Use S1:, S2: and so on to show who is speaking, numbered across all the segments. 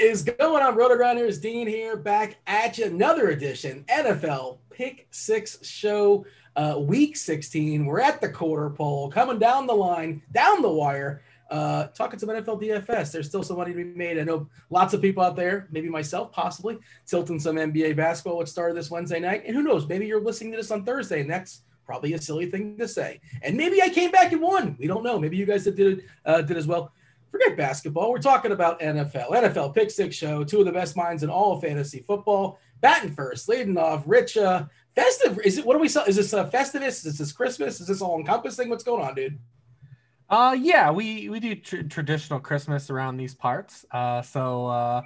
S1: Is going on, Rotogrinders? Dean here, back at you. Another edition, NFL Pick Six Show, uh, Week 16. We're at the quarter pole, coming down the line, down the wire, uh, talking some NFL DFS. There's still some money to be made. I know lots of people out there, maybe myself, possibly, tilting some NBA basketball, which started this Wednesday night. And who knows, maybe you're listening to this on Thursday, and that's probably a silly thing to say. And maybe I came back and won. We don't know. Maybe you guys did, it, uh, did as well forget basketball. We're talking about NFL. NFL Pick Six Show, two of the best minds in all of fantasy football. Batting first, leading off, Rich. Uh, festive. Is it? What do we? Sell? Is this a Festivus? Is this Christmas? Is this all encompassing? What's going on, dude?
S2: Uh, yeah, we we do tr- traditional Christmas around these parts. Uh, so uh,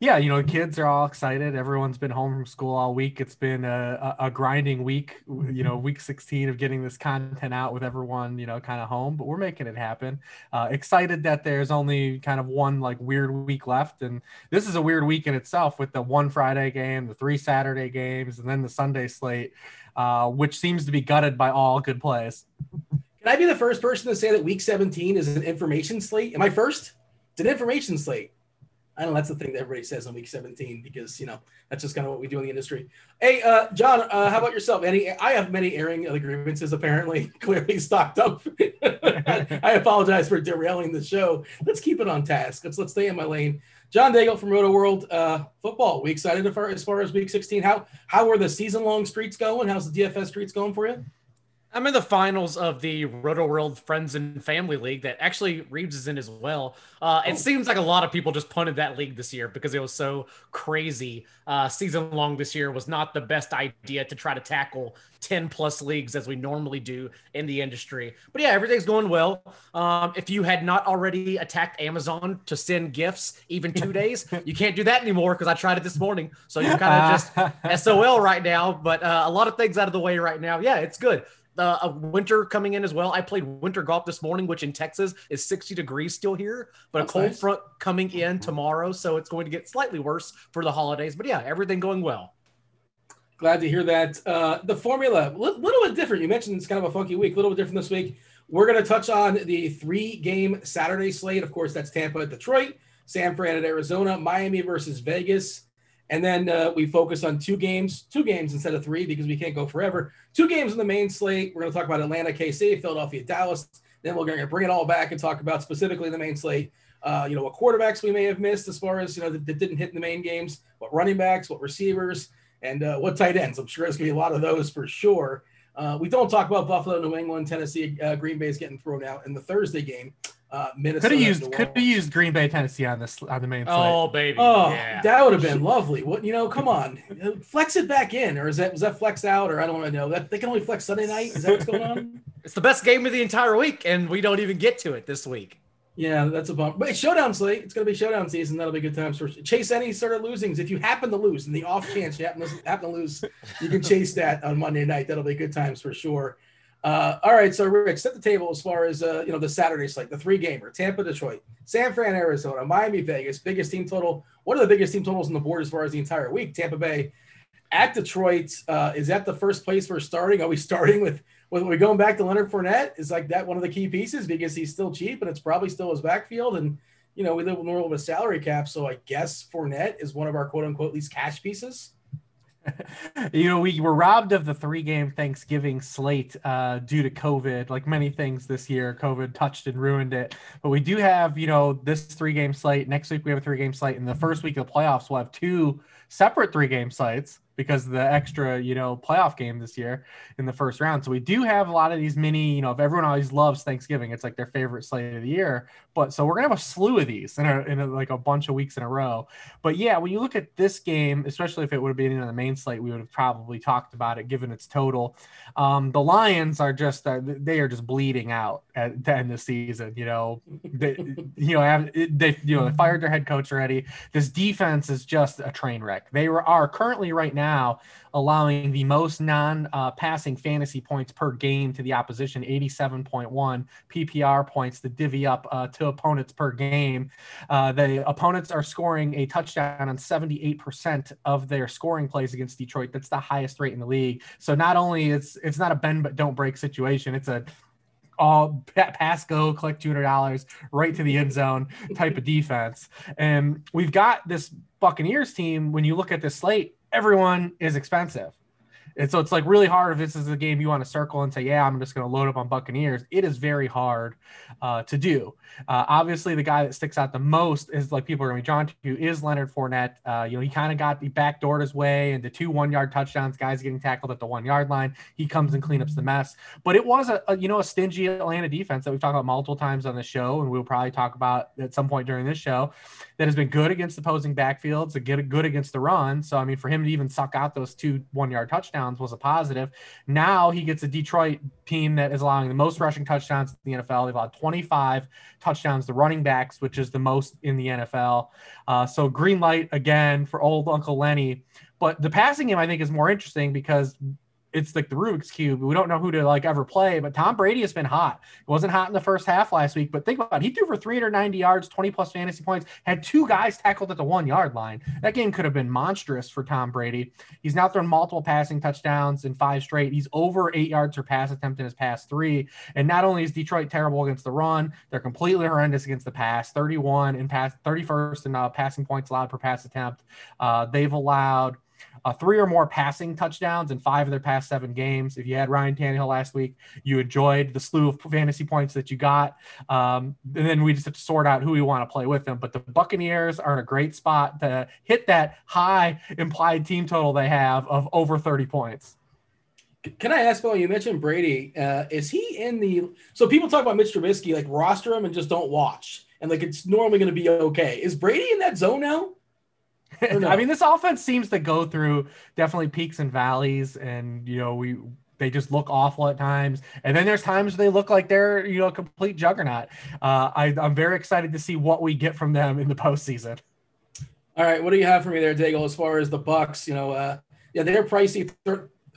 S2: yeah, you know, kids are all excited. Everyone's been home from school all week. It's been a, a, a grinding week. You know, week 16 of getting this content out with everyone, you know, kind of home. But we're making it happen. Uh, excited that there's only kind of one like weird week left, and this is a weird week in itself with the one Friday game, the three Saturday games, and then the Sunday slate, uh, which seems to be gutted by all good plays.
S1: Can I be the first person to say that week 17 is an information slate? Am I first? It's an information slate. I know that's the thing that everybody says on week 17 because you know that's just kind of what we do in the industry. Hey, uh, John, uh, how about yourself? Any? I have many airing grievances apparently clearly stocked up. I apologize for derailing the show. Let's keep it on task. Let's let's stay in my lane. John Daigle from Roto World uh, Football. We excited as far, as far as week 16. How how are the season long streets going? How's the DFS streets going for you?
S3: I'm in the finals of the Roto World Friends and Family League that actually Reeves is in as well. Uh, it oh. seems like a lot of people just punted that league this year because it was so crazy. Uh, season long this year was not the best idea to try to tackle 10 plus leagues as we normally do in the industry. But yeah, everything's going well. Um, if you had not already attacked Amazon to send gifts even two days, you can't do that anymore because I tried it this morning. So you're kind of just SOL right now. But uh, a lot of things out of the way right now. Yeah, it's good uh, a winter coming in as well. I played winter golf this morning, which in Texas is 60 degrees still here, but That's a cold nice. front coming in tomorrow. So it's going to get slightly worse for the holidays. But yeah, everything going well.
S1: Glad to hear that. Uh, the formula, a little bit different. You mentioned it's kind of a funky week, a little bit different this week. We're going to touch on the three game Saturday slate. Of course, that's Tampa at Detroit, San Fran at Arizona, Miami versus Vegas. And then uh, we focus on two games, two games instead of three because we can't go forever. Two games in the main slate. We're going to talk about Atlanta, KC, Philadelphia, Dallas. Then we're going to bring it all back and talk about specifically the main slate. Uh, you know, what quarterbacks we may have missed as far as, you know, that, that didn't hit in the main games, what running backs, what receivers, and uh, what tight ends. I'm sure there's going to be a lot of those for sure. Uh, we don't talk about Buffalo, New England, Tennessee, uh, Green Bay is getting thrown out in the Thursday game. Uh, Minnesota.
S2: Could have used could have used Green Bay, Tennessee on this on the main. Slate.
S3: Oh baby,
S1: oh yeah. that would have been lovely. What you know? Come on, flex it back in, or is that was that flexed out, or I don't want to know. That they can only flex Sunday night. Is that what's going on?
S3: it's the best game of the entire week, and we don't even get to it this week.
S1: Yeah, that's a bump. But showdown slate. It's going to be showdown season. That'll be good times for chase any sort of losings. If you happen to lose, in the off chance you happen to, happen to lose, you can chase that on Monday night. That'll be good times for sure. Uh, all right, so Rich, set the table as far as uh, you know the Saturday slate, the three gamer: Tampa, Detroit, San Fran, Arizona, Miami, Vegas. Biggest team total. One of the biggest team totals on the board as far as the entire week? Tampa Bay at Detroit. Uh, is that the first place we're starting? Are we starting with with we going back to Leonard Fournette? Is like that one of the key pieces because he's still cheap and it's probably still his backfield and. You know, we live in the world of a salary cap, so I guess Fournette is one of our quote unquote least cash pieces.
S2: you know, we were robbed of the three game Thanksgiving slate uh, due to COVID, like many things this year. COVID touched and ruined it. But we do have, you know, this three game slate. Next week, we have a three game slate. And the first week of the playoffs, we'll have two separate three game sites because the extra, you know, playoff game this year in the first round. So we do have a lot of these mini, you know, if everyone always loves Thanksgiving, it's like their favorite slate of the year. But so we're gonna have a slew of these in, a, in a, like a bunch of weeks in a row. But yeah, when you look at this game, especially if it would have been in the main slate, we would have probably talked about it given its total. Um, the Lions are just uh, they are just bleeding out at the end of the season. You know, they, you know, they you know they fired their head coach already. This defense is just a train wreck. They are currently right now now, allowing the most non uh, passing fantasy points per game to the opposition 87.1 PPR points to divvy up uh, to opponents per game. Uh, the opponents are scoring a touchdown on 78% of their scoring plays against Detroit. That's the highest rate in the league. So not only it's it's not a bend but don't break situation, it's a all pass go collect $200 right to the end zone type of defense and we've got this buccaneers team when you look at this slate everyone is expensive. And so it's like really hard if this is a game you want to circle and say, yeah, I'm just going to load up on Buccaneers. It is very hard uh, to do. Uh, obviously, the guy that sticks out the most is like people are going to be drawn to is Leonard Fournette. Uh, you know, he kind of got the backdoored his way into two one yard touchdowns, guys getting tackled at the one yard line. He comes and cleanups the mess. But it was a, a, you know a stingy Atlanta defense that we've talked about multiple times on the show, and we'll probably talk about at some point during this show that has been good against opposing backfields, and get good against the run. So I mean, for him to even suck out those two one yard touchdowns was a positive. Now he gets a Detroit team that is allowing the most rushing touchdowns in the NFL. They've allowed 25 touchdowns to running backs, which is the most in the NFL. Uh, so green light again for old Uncle Lenny. But the passing game I think is more interesting because it's like the Rubik's cube. We don't know who to like ever play, but Tom Brady has been hot. It wasn't hot in the first half last week, but think about it. He threw for 390 yards, 20 plus fantasy points, had two guys tackled at the one yard line. That game could have been monstrous for Tom Brady. He's now thrown multiple passing touchdowns in five straight. He's over eight yards per pass attempt in his past three. And not only is Detroit terrible against the run, they're completely horrendous against the pass. 31 and pass, 31st in uh, passing points allowed per pass attempt. Uh, they've allowed uh, three or more passing touchdowns in five of their past seven games. If you had Ryan Tannehill last week, you enjoyed the slew of fantasy points that you got. Um, and then we just have to sort out who we want to play with them. But the Buccaneers are in a great spot to hit that high implied team total they have of over 30 points.
S1: Can I ask, Bill? You mentioned Brady. Uh, is he in the? So people talk about Mitch Trubisky, like roster him and just don't watch, and like it's normally going to be okay. Is Brady in that zone now?
S2: No? I mean, this offense seems to go through definitely peaks and valleys, and you know, we they just look awful at times, and then there's times they look like they're you know a complete juggernaut. Uh, I, I'm very excited to see what we get from them in the postseason.
S1: All right, what do you have for me there, Daigle? As far as the Bucks, you know, uh, yeah, they're pricey.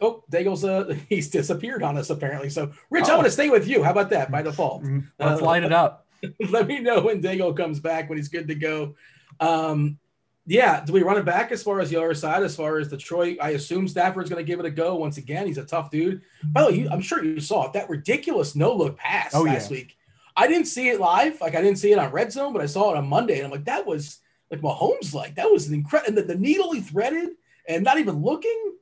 S1: oh, Daigle's uh, he's disappeared on us apparently. So, Rich, oh. I'm going to stay with you. How about that by default?
S2: Mm-hmm. Let's uh, light it up.
S1: let me know when Daigle comes back when he's good to go. Um, yeah, do we run it back as far as the other side, as far as Detroit? I assume Stafford's going to give it a go once again. He's a tough dude. By the way, you, I'm sure you saw it, that ridiculous no look pass oh, last yeah. week. I didn't see it live, like I didn't see it on Red Zone, but I saw it on Monday, and I'm like, that was like Mahomes like that was an incredible. The, the needle he threaded and not even looking.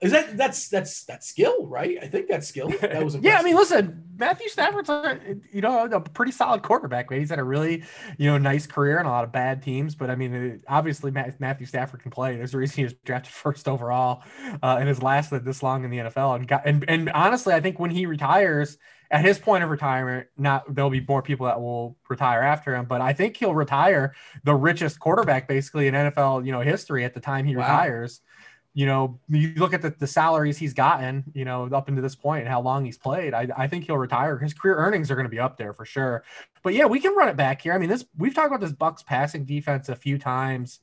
S1: Is that that's that's that's skill, right? I think that's skill. That was
S2: yeah. I mean, listen, Matthew Stafford's a you know a pretty solid quarterback. Man. He's had a really you know nice career and a lot of bad teams, but I mean, obviously Matthew Stafford can play. There's a reason he was drafted first overall uh, and has lasted this long in the NFL. And got and and honestly, I think when he retires, at his point of retirement, not there'll be more people that will retire after him, but I think he'll retire the richest quarterback basically in NFL you know history at the time he wow. retires you know, you look at the, the salaries he's gotten, you know, up into this point and how long he's played. I, I think he'll retire. His career earnings are going to be up there for sure. But yeah, we can run it back here. I mean, this we've talked about this Bucks passing defense a few times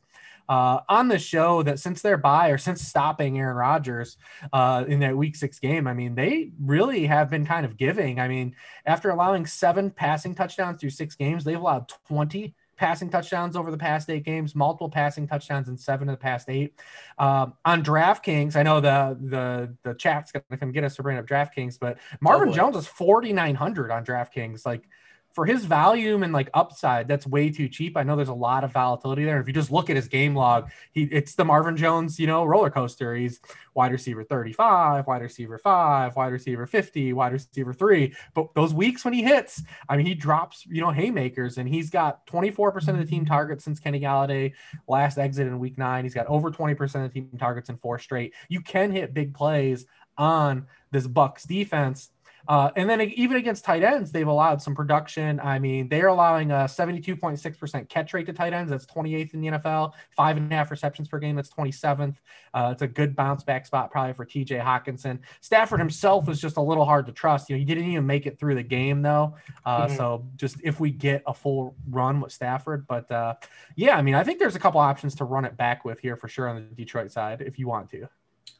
S2: uh, on the show that since their bye or since stopping Aaron Rodgers uh, in that week six game, I mean, they really have been kind of giving. I mean, after allowing seven passing touchdowns through six games, they've allowed 20 passing touchdowns over the past eight games, multiple passing touchdowns in seven of the past eight. Um, on DraftKings, I know the the the chat's going to come get us to bring up DraftKings, but Marvin oh Jones is 4,900 on DraftKings. Like for his volume and like upside, that's way too cheap. I know there's a lot of volatility there. If you just look at his game log, he it's the Marvin Jones, you know, roller coaster. He's wide receiver 35, wide receiver five, wide receiver 50, wide receiver three. But those weeks when he hits, I mean, he drops, you know, haymakers, and he's got 24% of the team targets since Kenny Golladay last exit in week nine. He's got over 20% of the team targets in four straight. You can hit big plays on this Bucks defense uh, and then even against tight ends, they've allowed some production. I mean, they're allowing a 72.6% catch rate to tight ends. That's 28th in the NFL. Five and a half receptions per game. That's 27th. Uh, it's a good bounce back spot probably for TJ Hockenson. Stafford himself was just a little hard to trust. You know, he didn't even make it through the game though. Uh, mm-hmm. So just if we get a full run with Stafford, but uh, yeah, I mean, I think there's a couple options to run it back with here for sure on the Detroit side if you want to.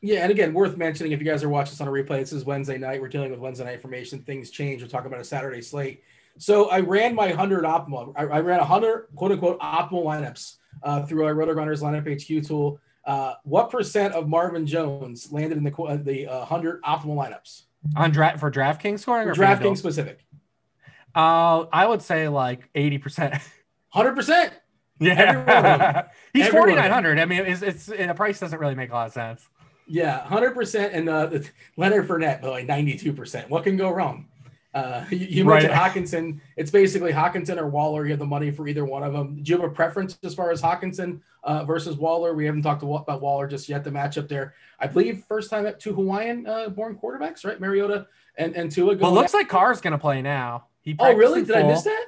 S1: Yeah, and again, worth mentioning if you guys are watching this on a replay, this is Wednesday night. We're dealing with Wednesday night information. Things change. We're talking about a Saturday slate. So I ran my 100 optimal. I, I ran 100 quote unquote optimal lineups uh, through our RotoGrinders lineup HQ tool. Uh, what percent of Marvin Jones landed in the uh, the uh, 100 optimal lineups
S2: on draft for DraftKings scoring or
S1: DraftKings specific?
S2: Uh, I would say like 80 percent.
S1: 100 percent.
S2: Yeah, he's 4,900. I mean, it's, it's a price doesn't really make a lot of sense.
S1: Yeah, hundred percent. And uh, Leonard Fournette, boy, ninety-two percent. What can go wrong? Uh, you, you mentioned right. Hockenson. It's basically Hockenson or Waller. You have the money for either one of them. Do you have a preference as far as Hockenson uh, versus Waller? We haven't talked about Waller just yet. The matchup there, I believe, first time at two Hawaiian-born uh, quarterbacks, right? Mariota and and Tua.
S2: Well, looks like Carr's going to play now.
S1: He oh, really? Did. I miss that?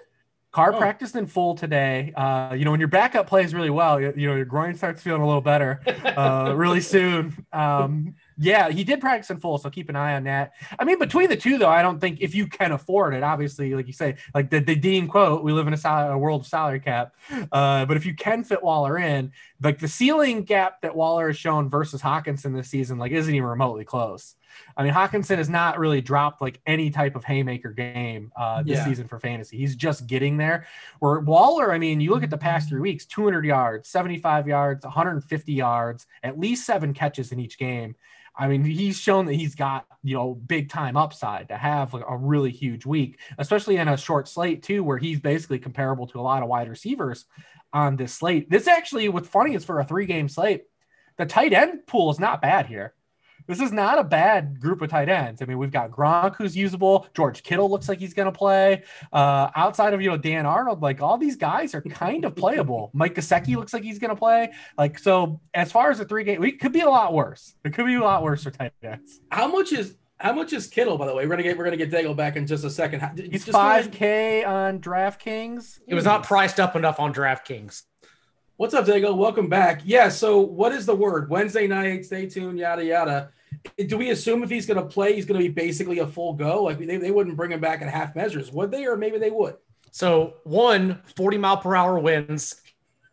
S2: Carr oh. practiced in full today. Uh, you know, when your backup plays really well, you, you know, your groin starts feeling a little better uh, really soon. Um, yeah, he did practice in full, so keep an eye on that. I mean, between the two, though, I don't think if you can afford it, obviously, like you say, like the, the Dean quote, we live in a, sal- a world of salary cap. Uh, but if you can fit Waller in, like the ceiling gap that Waller has shown versus Hockenson this season, like isn't even remotely close. I mean, Hockenson has not really dropped like any type of haymaker game uh, this yeah. season for fantasy. He's just getting there. Where Waller, I mean, you look at the past three weeks 200 yards, 75 yards, 150 yards, at least seven catches in each game. I mean, he's shown that he's got, you know, big time upside to have like a really huge week, especially in a short slate, too, where he's basically comparable to a lot of wide receivers on this slate. This actually, what's funny is for a three game slate, the tight end pool is not bad here this is not a bad group of tight ends. I mean, we've got Gronk who's usable. George Kittle looks like he's going to play. Uh, outside of you know Dan Arnold, like all these guys are kind of playable. Mike Gesicki looks like he's going to play. Like so, as far as the three game, it could be a lot worse. It could be a lot worse for tight ends.
S1: How much is how much is Kittle, by the way? We're gonna get we're gonna get Dago back in just a second.
S2: He's five K on DraftKings.
S3: It was not priced up enough on DraftKings.
S1: What's up, Dago? Welcome back. Yeah. So, what is the word? Wednesday night. Stay tuned. Yada yada do we assume if he's going to play, he's going to be basically a full go? Like they, they wouldn't bring him back in half measures, would they? Or maybe they would.
S3: So one 40 mile per hour winds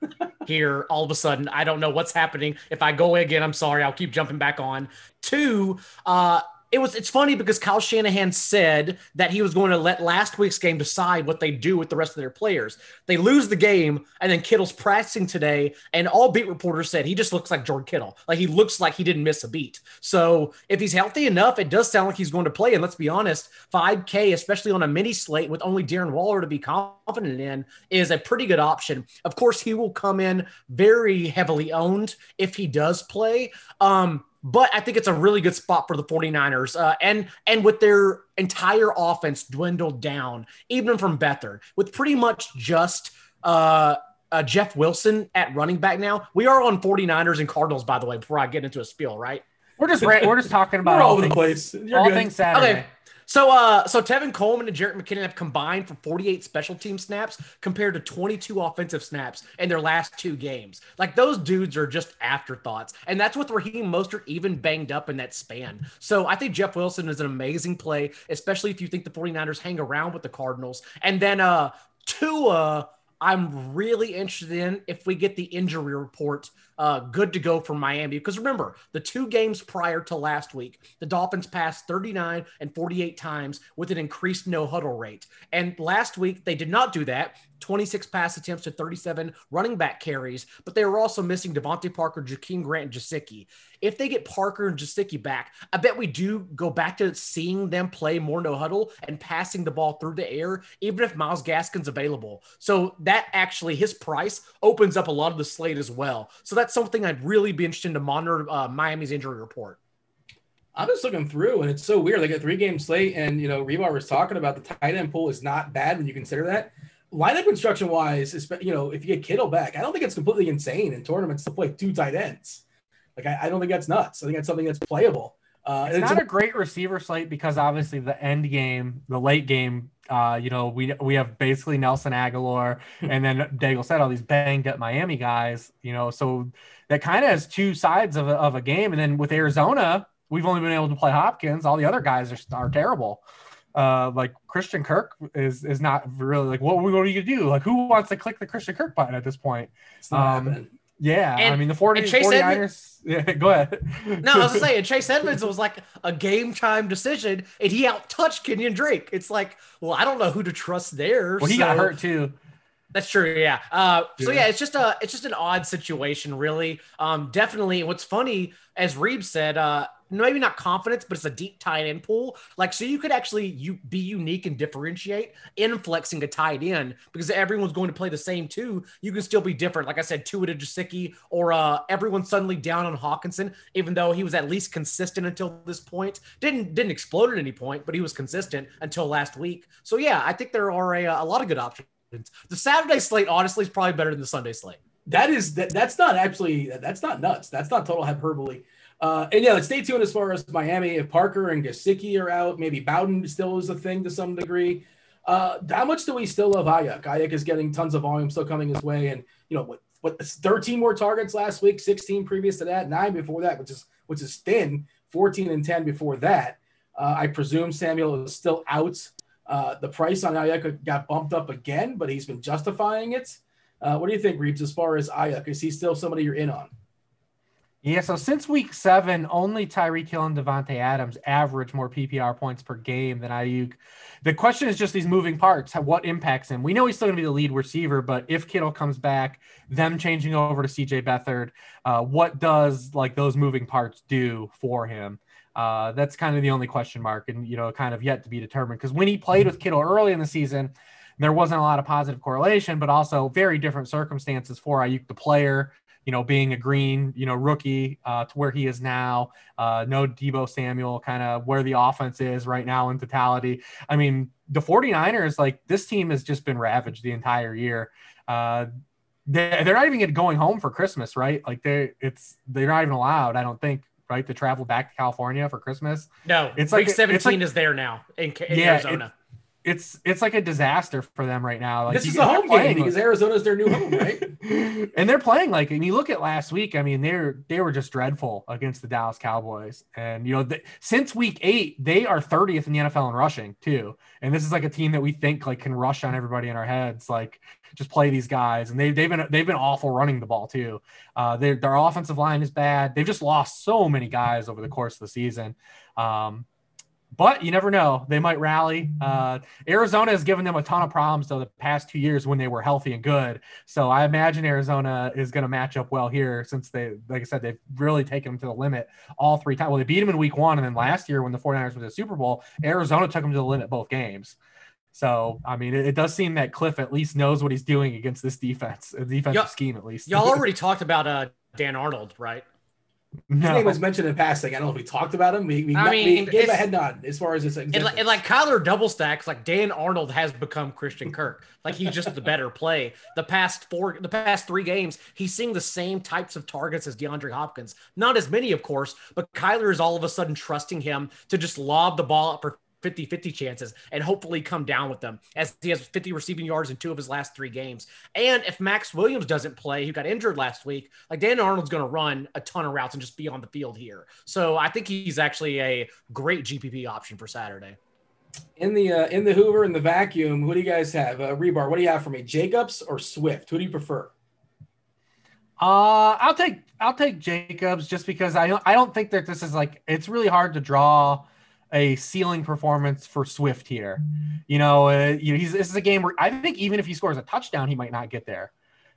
S3: here all of a sudden. I don't know what's happening. If I go again, I'm sorry. I'll keep jumping back on. Two, uh, it was it's funny because Kyle Shanahan said that he was going to let last week's game decide what they do with the rest of their players. They lose the game, and then Kittle's practicing today, and all beat reporters said he just looks like George Kittle. Like he looks like he didn't miss a beat. So if he's healthy enough, it does sound like he's going to play. And let's be honest, 5K, especially on a mini slate with only Darren Waller to be confident in, is a pretty good option. Of course, he will come in very heavily owned if he does play. Um, but I think it's a really good spot for the 49ers. Uh, and and with their entire offense dwindled down, even from Beathard, with pretty much just uh, uh, Jeff Wilson at running back now. We are on 49ers and Cardinals, by the way, before I get into a spiel, right?
S2: We're just we're just talking about
S1: all over the place.
S2: You're all good. things Saturday. Okay.
S3: So, uh, so Tevin Coleman and Jerick McKinnon have combined for 48 special team snaps compared to 22 offensive snaps in their last two games. Like those dudes are just afterthoughts, and that's with Raheem Mostert even banged up in that span. So, I think Jeff Wilson is an amazing play, especially if you think the 49ers hang around with the Cardinals. And then, uh, Tua I'm really interested in if we get the injury report uh, good to go for Miami. Because remember, the two games prior to last week, the Dolphins passed 39 and 48 times with an increased no huddle rate. And last week, they did not do that. 26 pass attempts to 37 running back carries, but they were also missing DeVante Parker, Jakeem Grant, and Gesicki. If they get Parker and Gesicki back, I bet we do go back to seeing them play more no huddle and passing the ball through the air, even if Myles Gaskin's available. So that actually, his price opens up a lot of the slate as well. So that's something I'd really be interested in to monitor uh, Miami's injury report.
S1: I'm just looking through, and it's so weird. They got three game slate, and you know, Hribar was talking about the tight end pool is not bad when you consider that lineup construction wise, you know, if you get Kittle back, I don't think it's completely insane in tournaments to play two tight ends. Like I, I don't think that's nuts. I think that's something that's playable.
S2: Uh, it's, it's not a, a great receiver slate because obviously the end game, the late game, uh, you know, we we have basically Nelson Agholor and then Daigle said all these banged up Miami guys, you know, so that kind of has two sides of a, of a game. And then with Arizona, we've only been able to play Hopkins. All the other guys are, are terrible uh, like Christian Kirk is is not really like what, what are you gonna do? Like who wants to click the Christian Kirk button at this point? Um, yeah, and, I mean the 40, 49ers. Edmonds, yeah, go ahead.
S3: no, I was gonna say, and Chase Edmonds was like a game time decision, and he out touched Kenyan Drake. It's like, well, I don't know who to trust there.
S2: Well, he so. got hurt too.
S3: That's true. Yeah. Uh, so yeah. yeah, it's just a it's just an odd situation, really. Um, definitely. What's funny, as Reeb said, uh, maybe not confidence, but it's a deep tight end pool. Like, so you could actually you be unique and differentiate in flexing a tight end because everyone's going to play the same two. You can still be different. Like I said, Tua to Gesicki or uh, everyone suddenly down on Hockenson, even though he was at least consistent until this point. Didn't didn't explode at any point, but he was consistent until last week. So yeah, I think there are a, a lot of good options. The Saturday slate honestly is probably better than the Sunday slate.
S1: That is that, that's not actually that's not nuts. That's not total hyperbole. Uh, and yeah, stay tuned as far as Miami. If Parker and Gesicki are out, maybe Bowden still is a thing to some degree. Uh, how much do we still love Aiyuk? Aiyuk is getting tons of volume still coming his way, and you know what? What 13 more targets last week, 16 previous to that, nine before that, which is which is thin. 14 and 10 before that. Uh, I presume Samuel is still out. Uh, the price on Aiyuk got bumped up again, but he's been justifying it. Uh, what do you think, Reeves, as far as Aiyuk? Is he still somebody you're in on?
S2: Yeah, so since week seven, only Tyreek Hill and Davante Adams average more PPR points per game than Aiyuk. The question is just these moving parts. What impacts him? We know he's still going to be the lead receiver, but if Kittle comes back, them changing over to CJ Beathard, uh, what does like those moving parts do for him? Uh, that's kind of the only question mark, and you know, kind of yet to be determined. Because when he played with Kittle early in the season, there wasn't a lot of positive correlation, but also very different circumstances for Aiyuk, the player you know, being a green, you know, rookie uh, to where he is now. Uh, no Deebo Samuel, kind of where the offense is right now in totality. I mean, the 49ers, like this team has just been ravaged the entire year. Uh, they're, they're not even going home for Christmas, right? Like they, it's they're not even allowed. I don't think right to travel back to California for Christmas.
S3: No, it's like week 17 like, is there now in, in yeah, Arizona. It,
S2: it's it's like a disaster for them right now. Like
S1: this is a home game because Arizona's their new home, right?
S2: and they're playing like, and you look at last week. I mean, they're they were just dreadful against the Dallas Cowboys, and you know, the, since week eight, they are 30th in the NFL in rushing too. And this is like a team that we think like can rush on everybody in our heads, like just play these guys. And they they've been they've been awful running the ball too. Uh, their their offensive line is bad. They've just lost so many guys over the course of the season. Um, but you never know. They might rally. Uh, Arizona has given them a ton of problems though the past two years when they were healthy and good. So I imagine Arizona is going to match up well here since they, like I said, they've really taken them to the limit all three times. Well, they beat them in week one. And then last year when the 49ers were the Super Bowl, Arizona took them to the limit both games. So, I mean, it, it, does seem that Kliff at least knows what he's doing against this defense, defensive y'all, scheme at least.
S3: y'all already talked about uh, Dan Arnold, right?
S1: His no. name was mentioned in passing. I don't know if we talked about him. We, we, I mean, we gave a head nod as far as it's
S3: And like, and like Kyler double stacks, like Dan Arnold has become Christian Kirk. Like he's just the better play. The past four, the past three games, he's seeing the same types of targets as DeAndre Hopkins. Not as many, of course, but Kyler is all of a sudden trusting him to just lob the ball up for 50 50 chances and hopefully come down with them as he has 50 receiving yards in two of his last three games. And if Maxx Williams doesn't play, who got injured last week, like Dan Arnold's going to run a ton of routes and just be on the field here. So I think he's actually a great GPP option for Saturday.
S1: In the uh, in the Hoover in the vacuum, who do you guys have? Uh, Hribar, what do you have for me? Jacobs or Swift? Who do you prefer?
S2: Uh, I'll take I'll take Jacobs just because I I don't think that this is like it's really hard to draw a ceiling performance for Swift here. You know, uh, you know he's this is a game where I think even if he scores a touchdown, he might not get there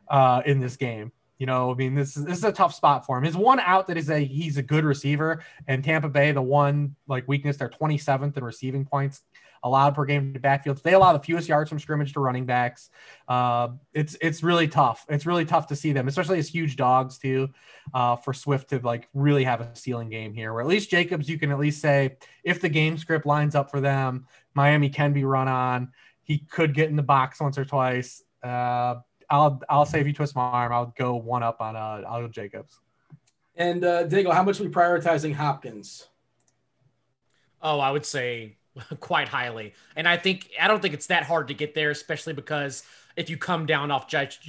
S2: uh, in this game. You know, I mean, this is this is a tough spot for him. His one out that is a he's a good receiver, and Tampa Bay, the one like weakness, they're 27th in receiving points allowed per game to backfields. They allow the fewest yards from scrimmage to running backs. Uh, it's it's really tough. It's really tough to see them, especially as huge dogs too, uh, for Swift to like really have a ceiling game here. Where at least Jacobs, you can at least say if the game script lines up for them, Miami can be run on. He could get in the box once or twice. Uh, I'll I'll say if you twist my arm, I'll go one up on uh, I'll go Jacobs.
S1: And uh, Diego, how much are we prioritizing Hopkins?
S3: Oh, I would say quite highly. And I think I don't think it's that hard to get there, especially because if you come down off Josh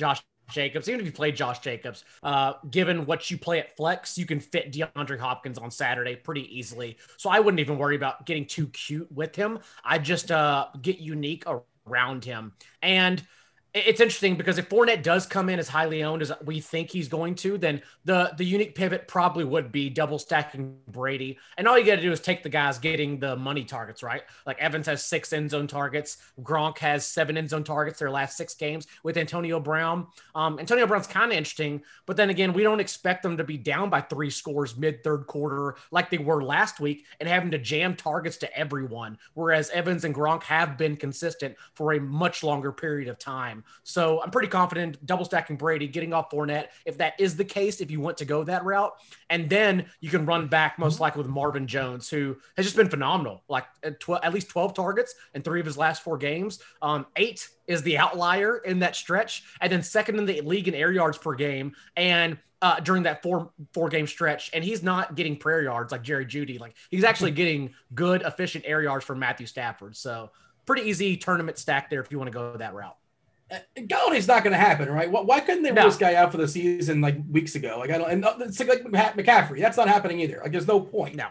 S3: Jacobs, even if you play Josh Jacobs, uh, given what you play at flex, you can fit DeAndre Hopkins on Saturday pretty easily. So I wouldn't even worry about getting too cute with him. I just uh, get unique around him. And it's interesting because if Fournette does come in as highly owned as we think he's going to, then the the unique pivot probably would be double stacking Brady. And all you got to do is take the guys getting the money targets, right? Like Evans has six end zone targets, Gronk has seven end zone targets their last six games with Antonio Brown. Um, Antonio Brown's kind of interesting, but then again, we don't expect them to be down by three scores mid third quarter like they were last week and having to jam targets to everyone. Whereas Evans and Gronk have been consistent for a much longer period of time time. So I'm pretty confident double stacking Brady, getting off Fournette, if that is the case, if you want to go that route. And then you can run back most likely with Marvin Jones, who has just been phenomenal, like at, tw- at least 12 targets in three of his last four games. Um, eight is the outlier in that stretch, and then second in the league in air yards per game. And uh, during that four four game stretch, and he's not getting prayer yards like Jerry Jeudy. Like he's actually getting good, efficient air yards from Matthew Stafford. So pretty easy tournament stack there if you want to go that route.
S1: Golladay's not going to happen, right? Why couldn't they no. rule this guy out for the season like weeks ago? Like I don't, and uh, it's like, like McCaffrey. That's not happening either. Like there's no point.
S3: No,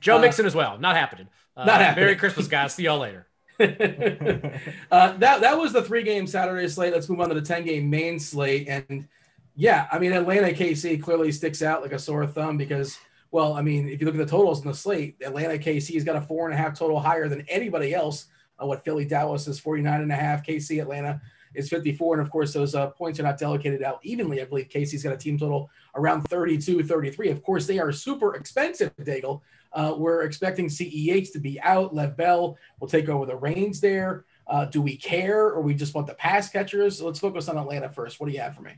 S3: Joe uh, Mixon as well. Not happening. Uh, not happening. Merry Christmas, guys. See y'all later.
S1: uh, that that was the three game Saturday slate. Let's move on to the ten game main slate. And yeah, I mean Atlanta KC clearly sticks out like a sore thumb because well, I mean if you look at the totals in the slate, Atlanta KC has got a four and a half total higher than anybody else. Uh, what Philly Dallas is 49 and a half, KC Atlanta is 54. And of course, those uh, points are not delegated out evenly. I believe Casey's got a team total around 32, 33. Of course, they are super expensive, Daigle. Uh, we're expecting CEH to be out. Lev Bell will take over the reins there. Uh, do we care or we just want the pass catchers? Let's focus on Atlanta first. What do you have for me?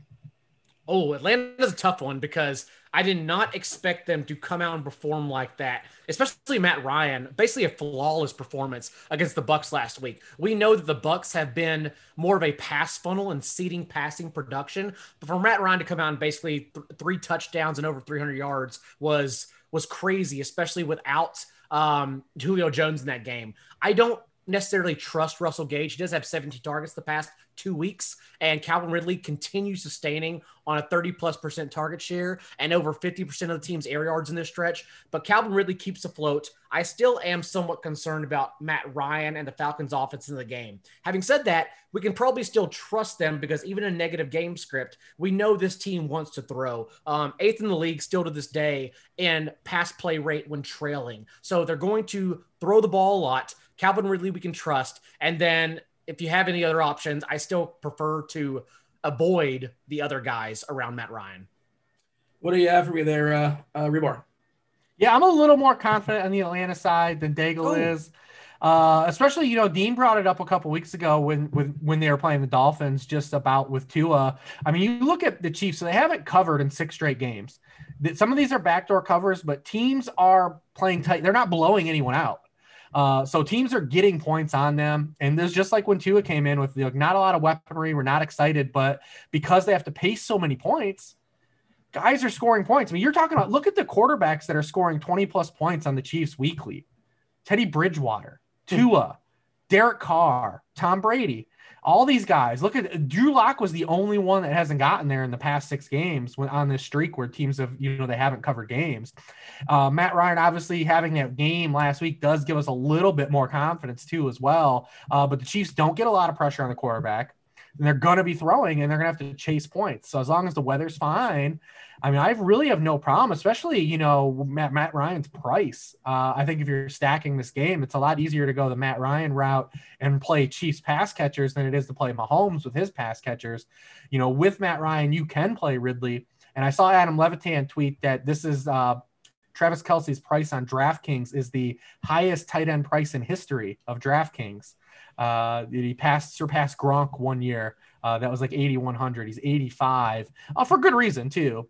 S3: Oh, Atlanta's a tough one because I did not expect them to come out and perform like that, especially Matt Ryan. Basically, a flawless performance against the Bucks last week. We know that the Bucks have been more of a pass funnel and ceding passing production, but for Matt Ryan to come out and basically th- three touchdowns and over 300 yards was was crazy, especially without um, Julio Jones in that game. I don't necessarily trust Russell Gage. He does have 17 targets the past two weeks, and Calvin Ridley continues sustaining on a 30 plus percent target share and over 50% of the team's air yards in this stretch. But Calvin Ridley keeps afloat. I still am somewhat concerned about Matt Ryan and the Falcons' offense in the game. Having said that, we can probably still trust them because even a negative game script, we know this team wants to throw. Um, eighth in the league still to this day in pass play rate when trailing. So they're going to throw the ball a lot. Calvin Ridley, we can trust. And then if you have any other options, I still prefer to avoid the other guys around Matt Ryan.
S1: What do you have for me there, uh, uh Hribar?
S2: Yeah, I'm a little more confident on the Atlanta side than Daigle oh. is. Uh, especially, you know, Dean brought it up a couple weeks ago when, when when they were playing the Dolphins, just about with Tua. I mean, you look at the Chiefs; so they haven't covered in six straight games. Some of these are backdoor covers, but teams are playing tight. They're not blowing anyone out. Uh, so teams are getting points on them, and there's just like when Tua came in with like, not a lot of weaponry. We're not excited, but because they have to pace so many points, guys are scoring points. I mean, you're talking about look at the quarterbacks that are scoring 20 plus points on the Chiefs weekly. Teddy Bridgewater, Tua, Derek Carr, Tom Brady, all these guys. Look at Drew Lock was the only one that hasn't gotten there in the past six games when, on this streak where teams have, you know, they haven't covered games. Uh, Matt Ryan, obviously having that game last week does give us a little bit more confidence too, as well. Uh, but the Chiefs don't get a lot of pressure on the quarterback and they're going to be throwing and they're going to have to chase points. So as long as the weather's fine, I mean, I really have no problem, especially, you know, Matt, Matt Ryan's price. Uh, I think if you're stacking this game, it's a lot easier to go the Matt Ryan route and play Chiefs pass catchers than it is to play Mahomes with his pass catchers. You know, with Matt Ryan, you can play Ridley. And I saw Adam Levitan tweet that this is uh, Travis Kelce's price on DraftKings is the highest tight end price in history of DraftKings. Uh, he passed surpassed Gronk one year. Uh, that was like 8100. He's 85 uh, for good reason too.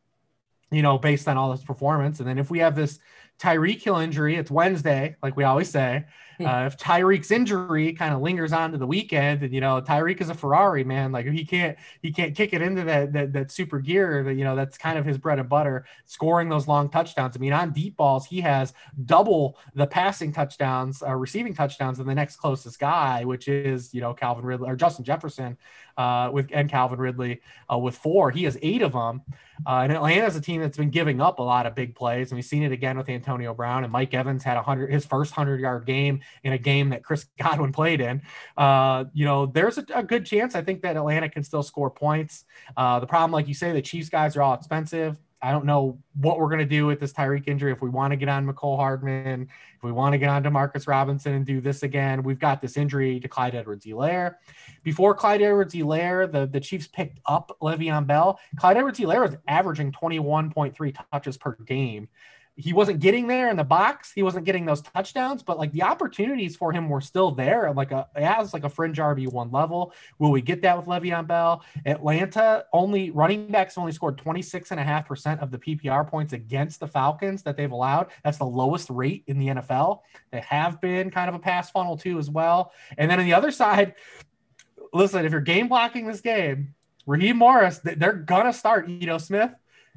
S2: You know, based on all his performance. And then if we have this Tyreek Hill injury, it's Wednesday, like we always say. Uh, if Tyreek's injury kind of lingers on to the weekend, and you know Tyreek is a Ferrari man, like he can't he can't kick it into that that, that super gear that you know that's kind of his bread and butter, scoring those long touchdowns. I mean, on deep balls, he has double the passing touchdowns, uh, receiving touchdowns than the next closest guy, which is you know Calvin Ridley or Justin Jefferson uh, with and Calvin Ridley uh, with four. He has eight of them. Uh, and Atlanta is a team that's been giving up a lot of big plays, and we've seen it again with Antonio Brown and Mike Evans had a hundred his first hundred yard game in a game that Chris Godwin played in. Uh, you know, there's a, a, good chance I think that Atlanta can still score points. Uh, the problem, like you say, the Chiefs guys are all expensive. I don't know what we're going to do with this Tyreek injury. If we want to get on Mecole Hardman, if we want to get on Demarcus Robinson and do this again, we've got this injury to Clyde Edwards-Helaire. Before Clyde Edwards-Helaire, the, the Chiefs picked up Le'Veon Bell. Clyde Edwards-Helaire was averaging 21.3 touches per game he wasn't getting there in the box. He wasn't getting those touchdowns, but like the opportunities for him were still there, And like a as like a fringe RB one level. Will we get that with Le'Veon Bell? Atlanta only running backs only scored 26 and a half percent of the PPR points against the Falcons that they've allowed. That's the lowest rate in the NFL. They have been kind of a pass funnel too as well. And then on the other side, listen, if you're game blocking this game, Raheem Morris, they're gonna start Ito Smith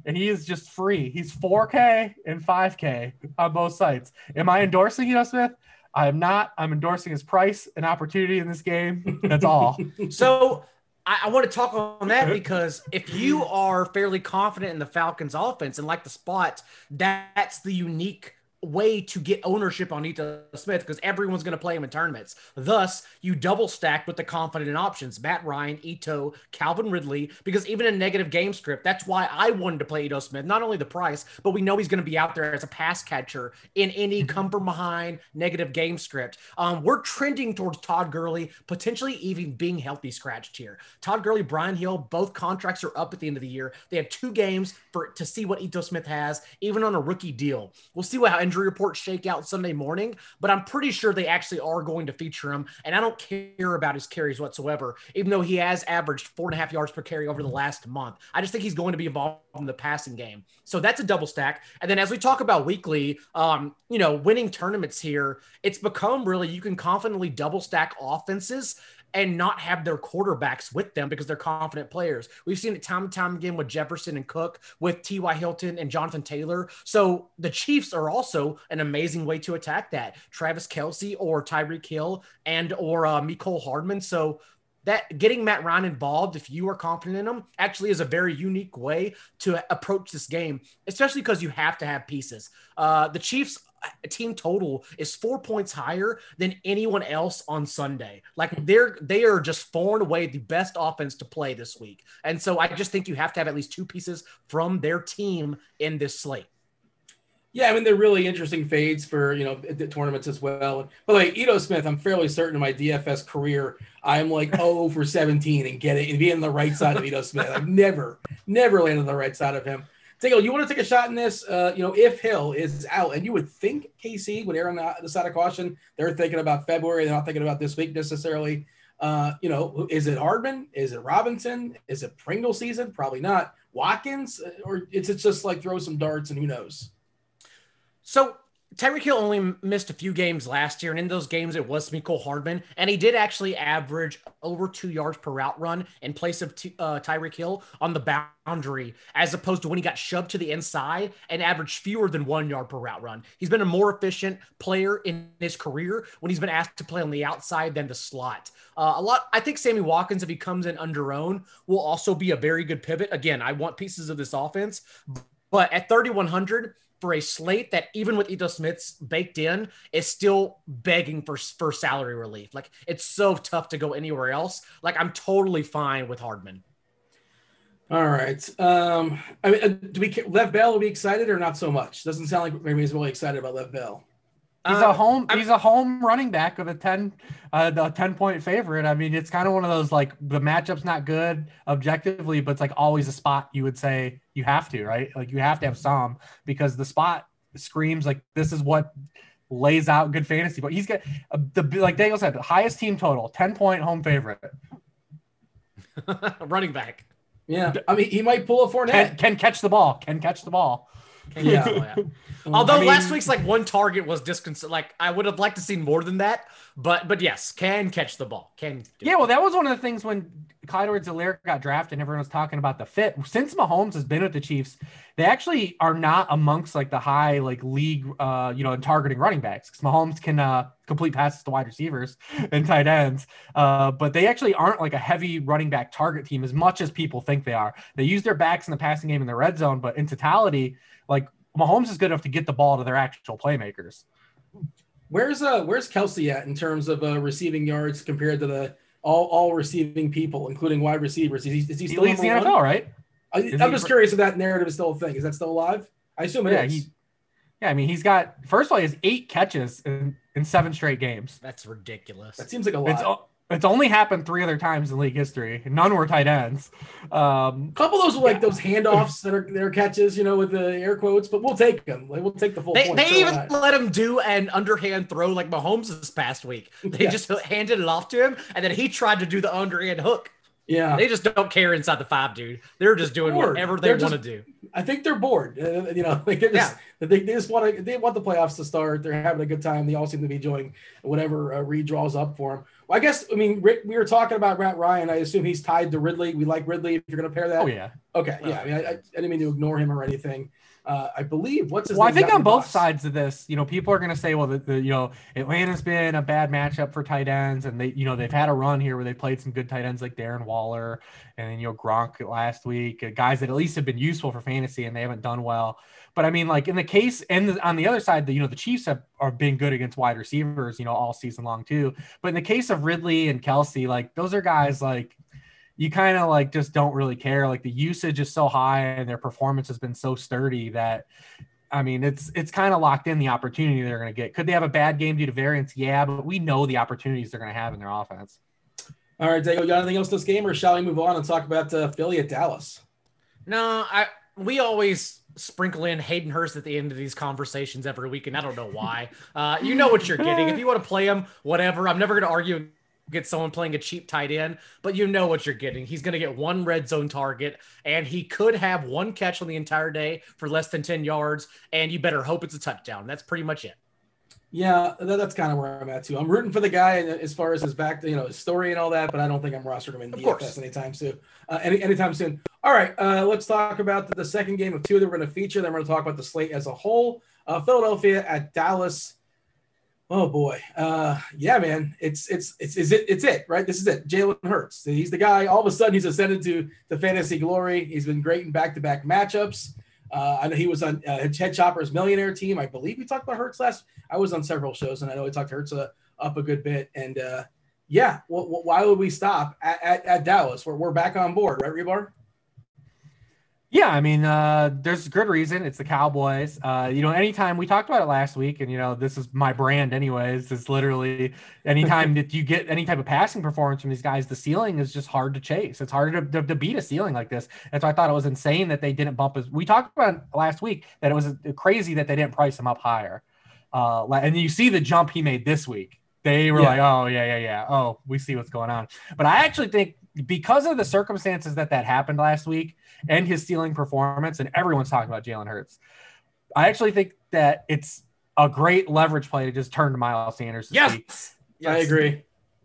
S2: and he is just free. He's 4K and 5K on both sites. Am I endorsing Ito Smith? I am not. I'm endorsing his price and opportunity in this game. That's all.
S3: so I, I, want to talk on that because if you are fairly confident in the Falcons offense and like the spot, that's the unique way to get ownership on Ito Smith because everyone's going to play him in tournaments. Thus, you double stack with the confident options Matt Ryan, Ito, Calvin Ridley, because even a negative game script, that's why I wanted to play Ito Smith. Not only the price, but we know he's going to be out there as a pass catcher in any mm-hmm. come from behind negative game script. Um, we're trending towards Todd Gurley, potentially even being healthy scratched here. Todd Gurley, Brian Hill, both contracts are up at the end of the year. They have two games for to see what Ito Smith has, even on a rookie deal. We'll see what how injury reports shake out Sunday morning, but I'm pretty sure they actually are going to feature him. And I don't care about his carries whatsoever, even though he has averaged four and a half yards per carry over the last month. I just think he's going to be involved in the passing game. So that's a double stack. And then as we talk about weekly, um, you know, winning tournaments here, it's become really you can confidently double stack offenses and not have their quarterbacks with them because they're confident players. We've seen it time and time again with Jefferson and Cook, with T.Y. Hilton and Jonathan Taylor. So the Chiefs are also an amazing way to attack that. Travis Kelce or Tyreek Hill and or uh, Mecole Hardman. So that getting Matt Ryan involved, if you are confident in him, actually is a very unique way to approach this game, especially because you have to have pieces. Uh, the Chiefs team total is four points higher than anyone else on Sunday. Like they're they are just far and away the best offense to play this week. And so I just think you have to have at least two pieces from their team in this slate.
S1: Yeah, I mean they're really interesting fades for you know the tournaments as well. By the way, Ito Smith, I'm fairly certain in my DFS career, I'm like 0 for 17 and get it and be on the right side of Ito Smith. I've never, never landed on the right side of him. Daigle, you want to take a shot in this? Uh, you know, if Hill is out, and you would think KC would err on the, side of caution. They're thinking about February. They're not thinking about this week necessarily. Uh, you know, is it Hardman? Is it Robinson? Is it Pringle season? Probably not. Watkins, uh, or is it just like throw some darts and who knows?
S3: So Tyreek Hill only missed a few games last year, and in those games, it was Mecole Hardman, and he did actually average over two yards per route run in place of t- uh, Tyreek Hill on the boundary, as opposed to when he got shoved to the inside and averaged fewer than one yard per route run. He's been a more efficient player in his career when he's been asked to play on the outside than the slot. Uh, a lot, I think Sammy Watkins, if he comes in under own, will also be a very good pivot. Again, I want pieces of this offense, but at 3,100 for a slate that even with Ito Smith's baked in is still begging for for salary relief. Like it's so tough to go anywhere else. Like I'm totally fine with Hardman.
S1: All right. Um, I mean, uh, do we Lev Bell will be excited or not so much? Doesn't sound like maybe he's really excited about Lev Bell.
S2: He's uh, a home. He's a home running back of a ten, uh, the ten point favorite. I mean, it's kind of one of those like the matchup's not good objectively, but it's like always a spot you would say you have to, right? Like you have to have some because the spot screams like this is what lays out good fantasy. But he's got uh, the like Daniel said, the highest team total, ten point home favorite.
S3: running back.
S1: Yeah, I mean, he might pull a Fournette.
S2: Can, can catch the ball. Can catch the ball.
S1: Yeah.
S3: yeah. Mm, Although I mean, last week's like one target was disconcerting. Like I would have liked to see more than that, but but yes, can catch the ball. Can
S2: yeah. It. Well, that was one of the things when Clyde Edwards-Helaire got drafted and everyone was talking about the fit. Since Mahomes has been with the Chiefs, they actually are not amongst like the high like league, uh, you know, targeting running backs because Mahomes can uh, complete passes to wide receivers and tight ends, uh, but they actually aren't like a heavy running back target team as much as people think they are. They use their backs in the passing game in the red zone, but in totality like Mahomes is good enough to get the ball to their actual playmakers.
S1: Where's uh where's Kelce at in terms of uh, receiving yards compared to the all all receiving people, including wide receivers? Is he, is he still
S2: he leads the NFL, one? right?
S1: I, am just curious if that narrative is still a thing. Is that still alive? I assume it
S2: yeah,
S1: is.
S2: He, yeah, I mean he's got first of all he has eight catches in, in seven straight games.
S3: That's ridiculous.
S1: That seems like a lot.
S2: It's, it's only happened three other times in league history. None were tight ends. Um,
S1: a couple of those were like yeah. those handoffs that are their catches, you know, with the air quotes. But we'll take them. Like, we'll take the full.
S3: They,
S1: point.
S3: they even let him do an underhand throw like Mahomes this past week. They yes. just handed it off to him, and then he tried to do the underhand hook.
S1: Yeah,
S3: they just don't care inside the five, dude. They're just doing bored. whatever they want to do.
S1: I think they're bored. Uh, you know, like they're just, yeah. they, they just want to they want the playoffs to start. They're having a good time. They all seem to be enjoying whatever uh, Reid draws up for them. Well, I guess I mean Rick, we were talking about Matt Ryan. I assume he's tied to Ridley. We like Ridley. If you're going to pair that,
S2: oh yeah,
S1: okay, yeah. I mean, I, I, didn't mean to ignore him or anything. Uh, I believe what's his
S2: well? I think on both sides of this, you know, people are going to say, well, the, the, you know, Atlanta's been a bad matchup for tight ends, and they, you know, they've had a run here where they played some good tight ends like Darren Waller and then you know Gronk last week, uh, guys that at least have been useful for fantasy, and they haven't done well. But I mean, like in the case, and the, on the other side, the, you know, the Chiefs have are been good against wide receivers, you know, all season long too. But in the case of Ridley and Kelce, like those are guys like you kind of like just don't really care. Like the usage is so high and their performance has been so sturdy that I mean, it's it's kind of locked in the opportunity they're going to get. Could they have a bad game due to variance? Yeah, but we know the opportunities they're going to have in their offense.
S1: All right, Diego, you got anything else this game, or shall we move on and talk about uh, Philly at Dallas?
S3: No, I we always sprinkle in Hayden Hurst at the end of these conversations every week, and I don't know why. Uh, you know what you're getting. If you want to play him, whatever. I'm never going to argue get someone playing a cheap tight end, but you know what you're getting. He's going to get one red zone target, and he could have one catch on the entire day for less than 10 yards, and you better hope it's a touchdown. That's pretty much it.
S1: Yeah, that, that's kind of where I'm at too. I'm rooting for the guy as far as his back, you know, his story and all that, but I don't think I'm rostering him in DFS anytime soon. Uh, any anytime soon. All right, uh, let's talk about the, second game of two that we're going to feature. Then we're going to talk about the slate as a whole. Uh, Philadelphia at Dallas. Oh boy, uh, yeah, man, it's it's it's is it it's it right? This is it. Jalen Hurts. He's the guy. All of a sudden, he's ascended to the fantasy glory. He's been great in back to back matchups. Uh, I know he was on uh, Head Chopper's Millionaire team. I believe we talked about Hurts last. I was on several shows, and I know we talked Hurts uh, up a good bit. And yeah, well, why would we stop at, at, at Dallas? We're, we're back on board, right, Hribar?
S2: Yeah, I mean, uh, there's a good reason. It's the Cowboys. Uh, you know, anytime we talked about it last week, and you know, this is my brand, anyways. It's literally anytime that you get any type of passing performance from these guys, the ceiling is just hard to chase. It's harder to, to, to beat a ceiling like this. And so I thought it was insane that they didn't bump us. we talked about last week that it was crazy that they didn't price him up higher. Uh, and you see the jump he made this week. They were yeah. like, oh yeah, yeah, yeah. Oh, we see what's going on. But I actually think because of the circumstances that that happened last week and his ceiling performance, and everyone's talking about Jalen Hurts. I actually think that it's a great leverage play to just turn to Miles Sanders.
S3: Yes.
S2: Week.
S3: yes.
S1: I agree.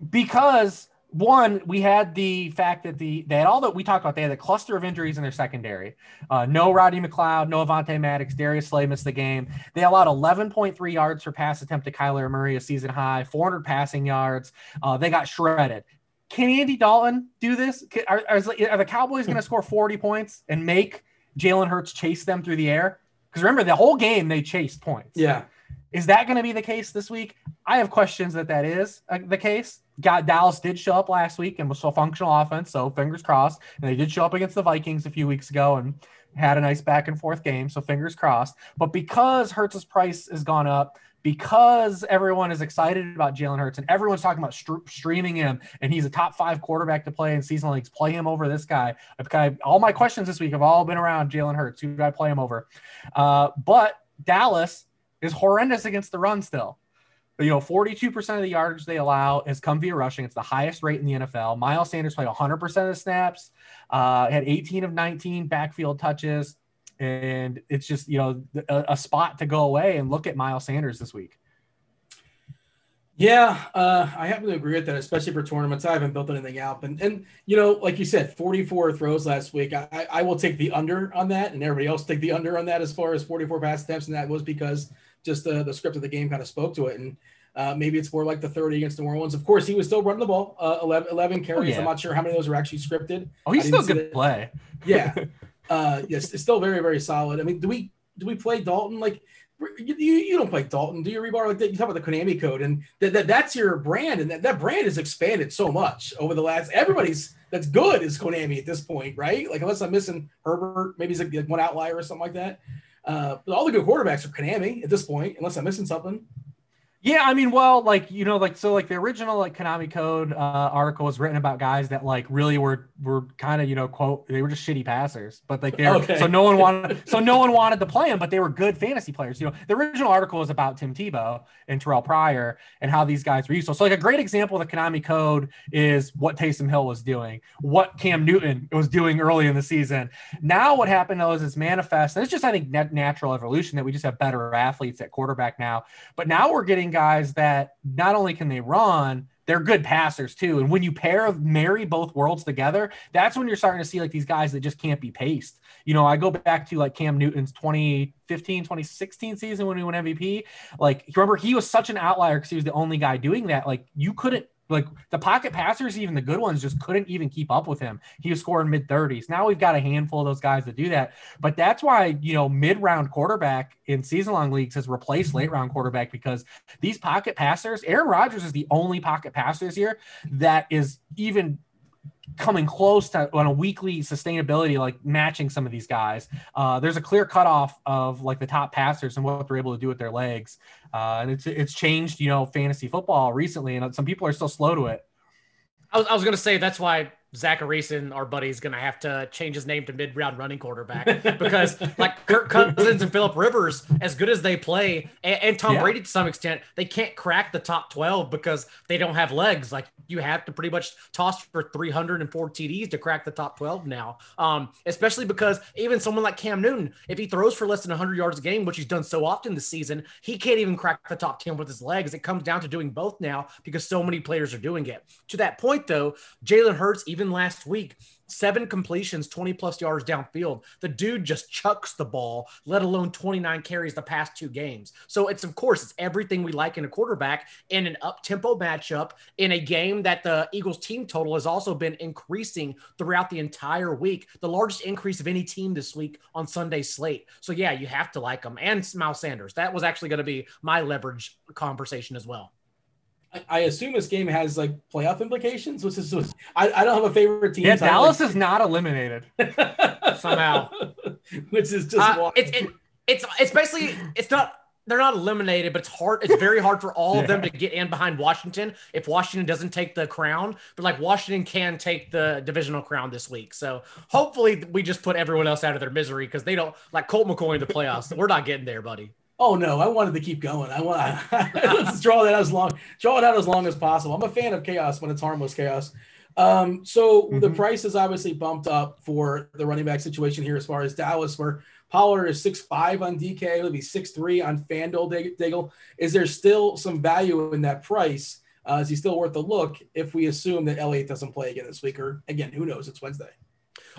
S2: Because one, we had the fact that the they had all that we talked about. They had a cluster of injuries in their secondary. Uh, no Roddy McLeod, no Avonte Maddox, Darius Slay missed the game. They allowed 11.3 yards per pass attempt to Kyler Murray, a season high, 400 passing yards. Uh, they got shredded. Can Andy Dalton do this? Are, are, are the Cowboys going to score 40 points and make Jalen Hurts chase them through the air? Because remember, the whole game they chased points.
S1: Yeah.
S2: Is that going to be the case this week? I have questions that that is uh, the case. Got Dallas did show up last week and was so functional offense, so fingers crossed. And they did show up against the Vikings a few weeks ago and had a nice back and forth game, so fingers crossed. But because Hurts's price has gone up, because everyone is excited about Jalen Hurts and everyone's talking about st- streaming him and he's a top five quarterback to play in season leagues, play him over this guy. Of, all my questions this week have all been around Jalen Hurts. Who do I play him over? Uh, but Dallas is horrendous against the run still. But, you know, 42% of the yardage they allow has come via rushing. It's the highest rate in the NFL. Miles Sanders played 100% of the snaps, uh, had 18 of 19 backfield touches. And it's just, you know, a, a spot to go away and look at Miles Sanders this week.
S1: Yeah, uh, I happen to agree with that, especially for tournaments. I haven't built anything out, and and you know, like you said, 44 throws last week. I, I will take the under on that, and everybody else take the under on that as far as 44 pass attempts, and that was because just the, the script of the game kind of spoke to it, and uh, maybe it's more like the 30 against New Orleans. Of course, he was still running the ball, uh, 11, 11 carries.
S2: Oh, yeah.
S1: I'm not sure how many of those were actually scripted.
S2: Oh, he's still good play.
S1: Yeah, uh, yes, it's still very very solid. I mean, do we do we play Dalton like? You, you, don't play Dalton, do you? Hribar like? You talk about the Konami code, and that, that that's your brand, and that, that brand has expanded so much over the last. Everybody's that's good is Konami at this point, right? Like unless I'm missing Herbert, maybe he's like one outlier or something like that. Uh, but all the good quarterbacks are Konami at this point, unless I'm missing something.
S2: Yeah, I mean, well, like you know, like so, like the original like Konami Code uh, article was written about guys that like really were were kind of you know quote they were just shitty passers, but like they're
S1: Okay.
S2: so no one wanted so no one wanted to play them, but they were good fantasy players. You know, the original article was about Tim Tebow and Terrelle Pryor and how these guys were useful. So like a great example of the Konami Code is what Taysom Hill was doing, what Cam Newton was doing early in the season. Now what happened though is it's manifest, and it's just I think net natural evolution that we just have better athletes at quarterback now. But now we're getting guys that not only can they run, they're good passers too. And when you pair marry both worlds together, that's when you're starting to see like these guys that just can't be paced. You know, I go back to like Cam Newton's 2015, 2016 season when he won MVP. Like, remember, he was such an outlier because he was the only guy doing that. Like, you couldn't like the pocket passers, even the good ones, just couldn't even keep up with him. He was scoring mid 30s. Now we've got a handful of those guys that do that. But that's why, you know, mid round quarterback in season long leagues has replaced mm-hmm. late round quarterback because these pocket passers, Aaron Rodgers is the only pocket passer this year that is even coming close to on a weekly sustainability, like matching some of these guys. Uh, there's a clear cutoff of like the top passers and what they're able to do with their legs. Uh, and it's it's changed, you know, fantasy football recently, and some people are still slow to it.
S3: I was, I was going to say that's why Zachariason, our buddy, is going to have to change his name to mid-round running quarterback because, like Kirk Cousins and Philip Rivers, as good as they play, and, and Tom
S2: Yeah.
S3: Brady to some extent, they can't crack the top twelve because they don't have legs. Like you have to pretty much toss for three hundred and four TDs to crack the top twelve now. Um, especially because even someone like Cam Newton, if he throws for less than hundred yards a game, which he's done so often this season, he can't even crack the top ten with his legs. It comes down to doing both now because so many players are doing it. To that point, though, Jalen Hurts, even last week, seven completions, 20 plus yards downfield. The dude just chucks the ball, let alone 29 carries the past two games. So it's, of course, it's everything we like in a quarterback in an up tempo matchup in a game that the Eagles team total has also been increasing throughout the entire week, the largest increase of any team this week on Sunday slate. So yeah, you have to like them. And Miles Sanders. That was actually going to be my leverage conversation as well.
S1: I, I assume this game has like playoff implications. Which is, I, I don't have a favorite team.
S2: Yeah,
S1: so
S2: Dallas
S1: like-
S2: is not eliminated.
S3: Somehow.
S1: which is just
S3: Uh, it's it, it's it's basically it's not they're not eliminated, but it's hard. It's very hard for all of them to get in behind Washington if Washington doesn't take the crown. But like Washington can take the divisional crown this week, so hopefully we just put everyone else out of their misery because they don't like Colt McCoy in the playoffs. We're not getting there, buddy.
S1: Oh no, I wanted to keep going. I want let's draw that as long, draw it out as long as possible. I'm a fan of chaos when it's harmless chaos. Um, so the
S2: Mhm.
S1: price is obviously bumped up for the running back situation here as far as Dallas, where Pollard is six five on DK. He'll be six three on FanDuel. Daigle, is there still some value in that price? Uh, is he still worth a look if we assume that Elliott doesn't play again this week? Or again, who knows? It's Wednesday.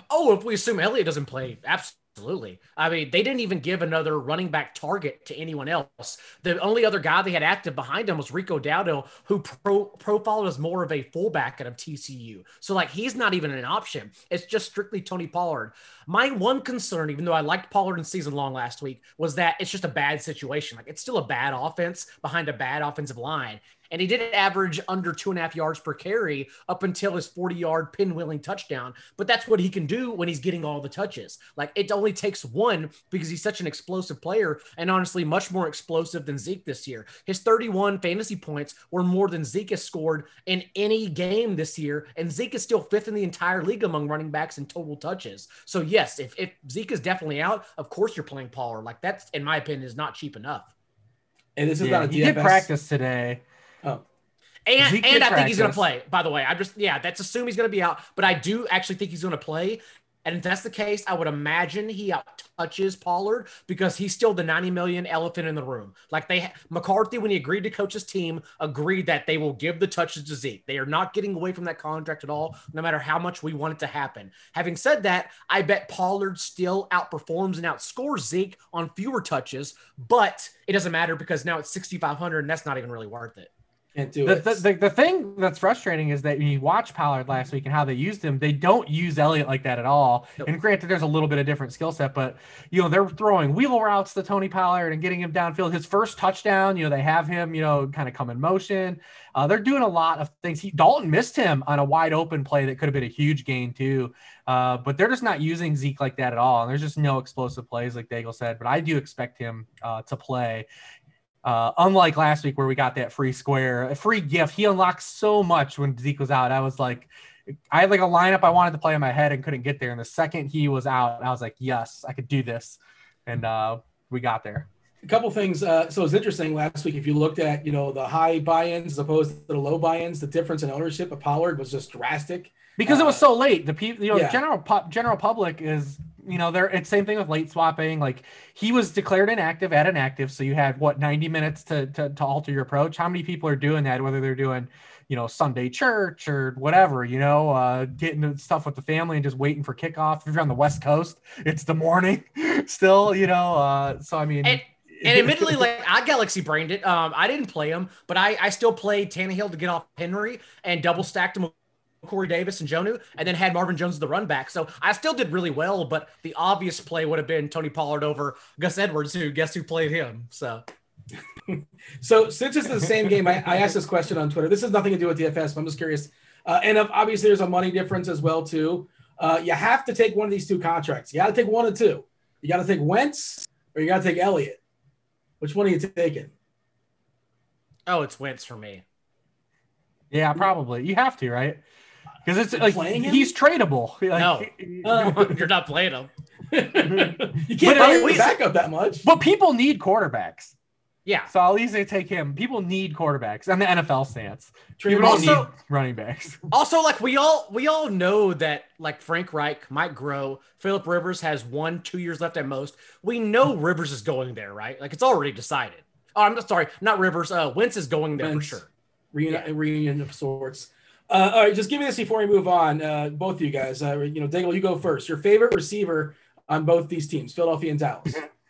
S3: Oh, if we assume Elliott doesn't play, absolutely Absolutely. I mean, they didn't even give another running back target to anyone else. The only other guy they had active behind him was Rico Dowdle, who pro- profiled as more of a fullback out of TCU. So, like, he's not even an option. It's just strictly Tony Pollard. My one concern, even though I liked Pollard in season long last week, was that it's just a bad situation. Like, it's still a bad offense behind a bad offensive line. And he did average under two and a half yards per carry up until his 40 yard pinwheeling touchdown. But that's what he can do when he's getting all the touches. Like it only takes one because he's such an explosive player and honestly much more explosive than Zeke this year. His 31 fantasy points were more than Zeke has scored in any game this year. And Zeke is still fifth in the entire league among running backs in total touches. So, yes, if, if Zeke is definitely out, of course you're playing Pollard. Like that's, in my opinion, is not cheap enough.
S1: And this is
S2: yeah,
S1: not a DFS.
S2: He did practice today.
S1: Oh.
S3: And, and I think he's going to play, by the way. I'm just, yeah, that's assume he's going to be out, but I do actually think he's going to play. And if that's the case, I would imagine he out touches Pollard because he's still the 90 million elephant in the room. Like they, McCarthy, when he agreed to coach his team, agreed that they will give the touches to Zeke. They are not getting away from that contract at all, no matter how much we want it to happen. Having said that, I bet Pollard still outperforms and outscores Zeke on fewer touches, but it doesn't matter because now it's 6,500 and that's not even really worth it.
S1: Can't do
S2: the,
S1: it.
S2: The, the, the, thing that's frustrating is that when you watch Pollard last week and how they used him, they don't use Elliott like that at all. Nope. And granted, there's a little bit of different skill set, but you know they're throwing wheel routes to Tony Pollard and getting him downfield. His first touchdown, you know, they have him, you know, kind of come in motion. Uh, they're doing a lot of things. He Dalton missed him on a wide open play that could have been a huge gain too. Uh, but they're just not using Zeke like that at all. And there's just no explosive plays, like Daigle said. But I do expect him uh, to play. Uh, unlike last week where we got that free square, a free gift, he unlocked so much when Zeke was out. I was like, I had like a lineup I wanted to play in my head and couldn't get there. And the second he was out, I was like, yes, I could do this. And uh, we got there.
S1: A couple things. Uh, so it's interesting last week. If you looked at you know the high buy-ins as opposed to the low buy-ins, the difference in ownership of Pollard was just drastic
S2: because it was so late. The people, you know, yeah. general general public is you know, there it's same thing with late swapping. Like he was declared inactive at inactive, so you had what 90 minutes to, to to alter your approach. How many people are doing that? Whether they're doing, you know, Sunday church or whatever, you know, uh, getting stuff with the family and just waiting for kickoff. If you're on the West Coast, it's the morning still, you know. Uh, so I mean.
S3: And- and admittedly, like I galaxy brained it. Um, I didn't play him, but I I still played Tannehill to get off Henry and double stacked him Corey Davis and Jonnu, and then had Marvin Jones the run back. So I still did really well, but the obvious play would have been Tony Pollard over Gus Edwards, who guess who played him. So
S1: so since it's the same game, I, I, asked this question on Twitter. This has nothing to do with DFS, but I'm just curious. Uh, and obviously, there's a money difference as well too. Uh, you have to take one of these two contracts. You got to take one of two. You got to take Wentz or you got to take Elliott. Which one are you taking?
S3: Oh, it's Wentz for me.
S2: Yeah, probably. You have to, right? Because it's like he's tradable.
S3: Like, no, uh, you're not playing him.
S1: you can't play the backup that much.
S2: But people need quarterbacks.
S3: Yeah.
S2: So I'll easily take him. People need quarterbacks and the NFL stance. People also, need running backs.
S3: Also, like we all we all know that like Frank Reich might grow. Philip Rivers has one, two years left at most. We know Rivers is going there, right? Like it's already decided. Oh, I'm sorry, not Rivers. Uh Wentz is going there Wentz. for sure.
S1: Reunion, yeah. reunion of sorts. Uh, all right, just give me this before we move on. Uh, both of you guys, uh, you know, Daigle, you go first. Your favorite receiver on both these teams, Philadelphia and Dallas.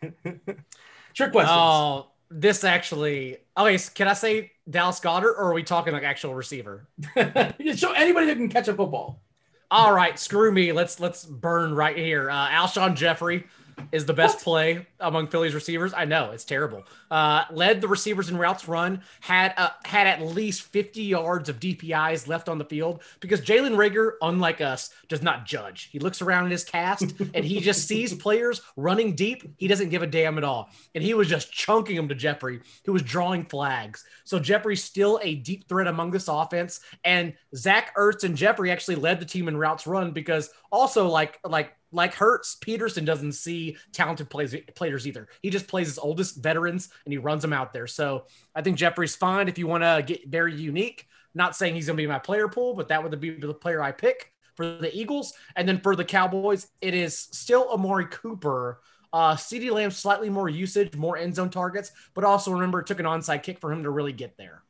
S1: Trick questions.
S3: Oh, this actually. Okay, can I say Dallas Goedert, or are we talking like actual receiver?
S1: Show anybody that can catch a football.
S3: All right, screw me. Let's let's burn right here. Uh, Alshon Jeffery is the best what? play among Philly's receivers. I know it's terrible. Uh, led the receivers in routes run, had uh, had at least 50 yards of DPIs left on the field because Jalen Reagor, unlike us, does not judge. He looks around in his cast and he just sees players running deep. He doesn't give a damn at all. And he was just chunking them to Jeffery, who was drawing flags. So Jeffery's still a deep threat among this offense. And Zach Ertz and Jeffery actually led the team in routes run because also like like like Hurts, Pederson doesn't see talented plays, players either. He just plays his oldest veterans and he runs them out there. So I think Jeffery's fine if you want to get very unique. Not saying he's going to be my player pool, but that would be the player I pick for the Eagles. And then for the Cowboys, it is still Amari Cooper Uh, CeeDee Lamb slightly more usage, more end zone targets, but also remember it took an onside kick for him to really get there.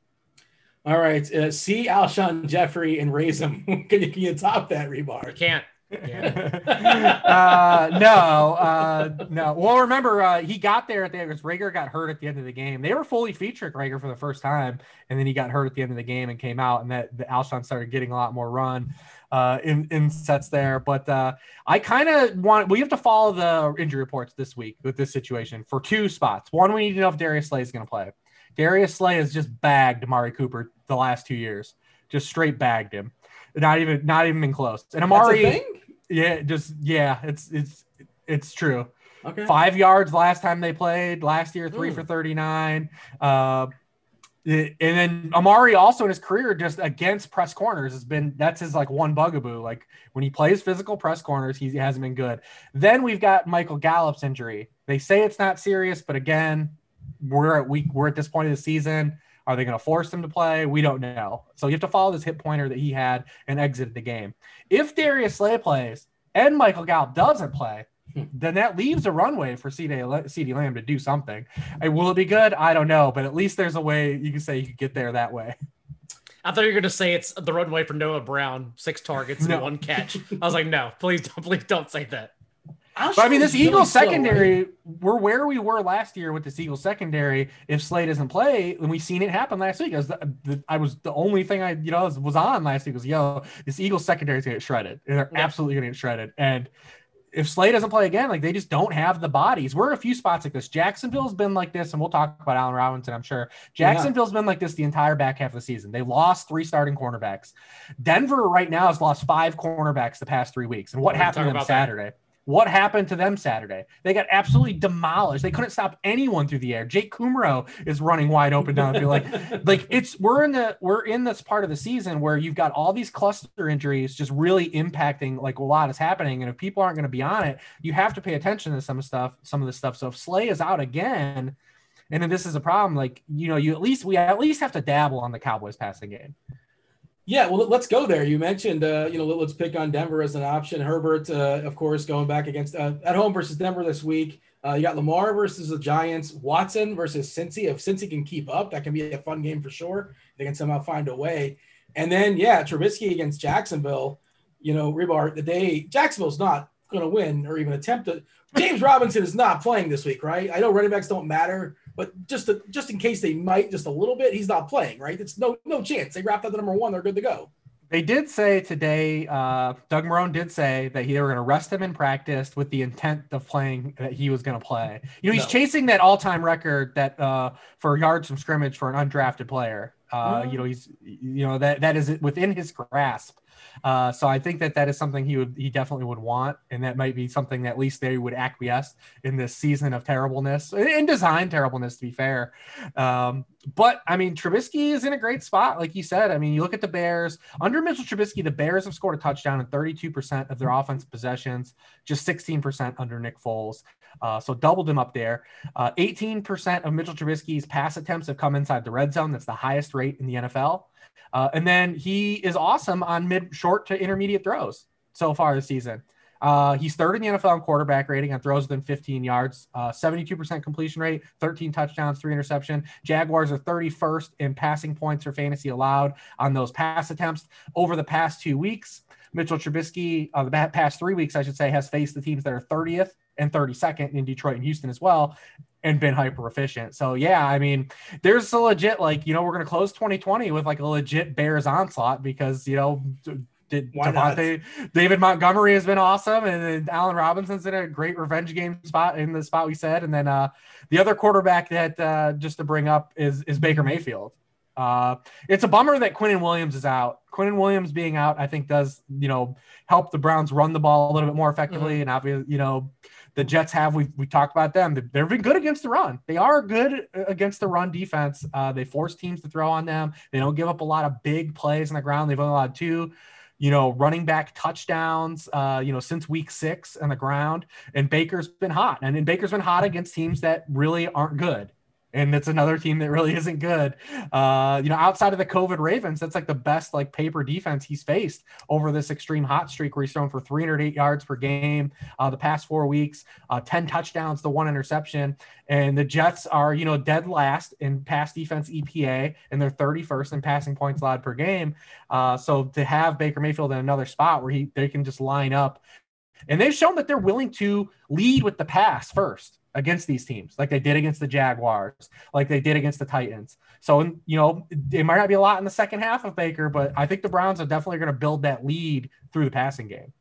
S1: All right, uh, see Alshon Jeffery and raise him. can, you, can you top that, Hribar?
S3: You can't.
S2: Uh, no, uh, no. Well, remember, uh, he got there at the end because Reagor got hurt at the end of the game. They were fully featured Reagor for the first time, and then he got hurt at the end of the game and came out, and that the Alshon started getting a lot more run uh, in in sets there. But uh, I kind of want we have to follow the injury reports this week with this situation for two spots. One, we need to know if Darius Slay is going to play. Darius Slay has just bagged Amari Cooper the last two years, just straight bagged him. Not even, not even been close. And Amari, yeah, just yeah, it's it's it's true. Okay. Five yards last time they played last year, three Ooh. for 39. Uh, and then Amari also in his career just against press corners has been that's his like one bugaboo. Like when he plays physical press corners, he hasn't been good. Then we've got Michael Gallup's injury. They say it's not serious, but again, we're at week we're at this point of the season. Are they going to force him to play? We don't know. So you have to follow this hip pointer that he had and exit the game. If Darius Slay plays and Michael Gallup doesn't play, then that leaves a runway for CeeDee Lamb to do something. Will it be good? I don't know, but at least there's a way you can say you could get there that way.
S3: I thought you were going to say it's the runway for Noah Brown, six targets no. and one catch. I was like, no, please don't, please don't say that.
S2: But I mean, this Eagles secondary, we're where we were last year with this Eagles secondary. If Slay doesn't play, and we've seen it happen last week, I was the, the, I was the only thing I you know was, was on last week was yo, this Eagles secondary is gonna get shredded. And they're yeah. absolutely gonna get shredded. And if Slay doesn't play again, like they just don't have the bodies. We're in a few spots like this. Jacksonville's been like this, and we'll talk about Allen Robinson, I'm sure. Jacksonville's yeah. been like this the entire back half of the season. They lost three starting cornerbacks. Denver right now has lost five cornerbacks the past three weeks. And what happened to them Saturday? That. What happened to them Saturday? They got absolutely demolished. They couldn't stop anyone through the air. Jake Kumerow is running wide open down the field. Like, like it's we're in the we're in this part of the season where you've got all these cluster injuries just really impacting like a lot is happening. And if people aren't going to be on it, you have to pay attention to some stuff, some of the stuff. So if Slay is out again, and then this is a problem, like you know, you at least we at least have to dabble on the Cowboys passing game.
S1: Yeah, well, let's go there. You mentioned, uh, you know, let's pick on Denver as an option. Herbert, uh, of course, going back against uh, at home versus Denver this week. Uh, you got Lamar versus the Giants, Watson versus Cincy. If Cincy can keep up, that can be a fun game for sure. They can somehow find a way. And then, yeah, Trubisky against Jacksonville. You know, Hribar, the day Jacksonville's not going to win or even attempt to. James Robinson is not playing this week, right? I know running backs don't matter but just to, just in case they might just a little bit, he's not playing, right? It's no no chance. They wrapped up the number one, they're good to go.
S2: They did say today, uh, Doug Marrone did say that he, they were going to rest him in practice with the intent of playing that he was going to play. You know, he's no. chasing that all-time record that uh, for yards from scrimmage for an undrafted player. Uh, mm-hmm. You know, he's you know that that is within his grasp. Uh, so I think that that is something he would he definitely would want, and that might be something that at least they would acquiesce in this season of terribleness in design terribleness. To be fair, um, but I mean Trubisky is in a great spot, like you said. I mean, you look at the Bears under Mitchell Trubisky, the Bears have scored a touchdown in 32% of their offensive possessions, just 16% under Nick Foles. Uh, so doubled him up there. Uh, 18% of Mitchell Trubisky's pass attempts have come inside the red zone. That's the highest rate in the NFL. Uh, and then he is awesome on mid, short to intermediate throws so far this season. Uh, he's third in the NFL in quarterback rating on throws within 15 yards, uh, 72% completion rate, 13 touchdowns, three interception. Jaguars are 31st in passing points for fantasy allowed on those pass attempts over the past two weeks. Mitchell Trubisky, uh, the past three weeks, I should say, has faced the teams that are 30th and 32nd in Detroit and Houston as well and been hyper efficient. So yeah, I mean, there's a legit like you know we're gonna close 2020 with like a legit Bears onslaught because you know did Davante, David Montgomery has been awesome, and then Allen Robinson's in a great revenge game spot in the spot we said, and then uh, the other quarterback that uh, just to bring up is is Baker Mayfield. Uh, it's a bummer that Quinnen Williams is out. Quinnen Williams being out, I think, does you know help the Browns run the ball a little bit more effectively, mm-hmm. and obviously, you know, the Jets have. We we talked about them. They've been good against the run. They are good against the run defense. Uh, they force teams to throw on them. They don't give up a lot of big plays on the ground. They've only allowed two, you know, running back touchdowns. Uh, you know, since week six on the ground. And Baker's been hot, and, and Baker's been hot against teams that really aren't good. And it's another team that really isn't good. Uh, you know, outside of the COVID Ravens, that's like the best like paper defense he's faced over this extreme hot streak where he's thrown for 308 yards per game uh, the past four weeks, uh, 10 touchdowns, the one interception. And the Jets are, you know, dead last in pass defense EPA, and they're 31st in passing points allowed per game. Uh, so to have Baker Mayfield in another spot where he they can just line up, and they've shown that they're willing to lead with the pass first against these teams, like they did against the Jaguars, like they did against the Titans. So, you know, it might not be a lot in the second half of Baker, but I think the Browns are definitely going to build that lead through the passing game.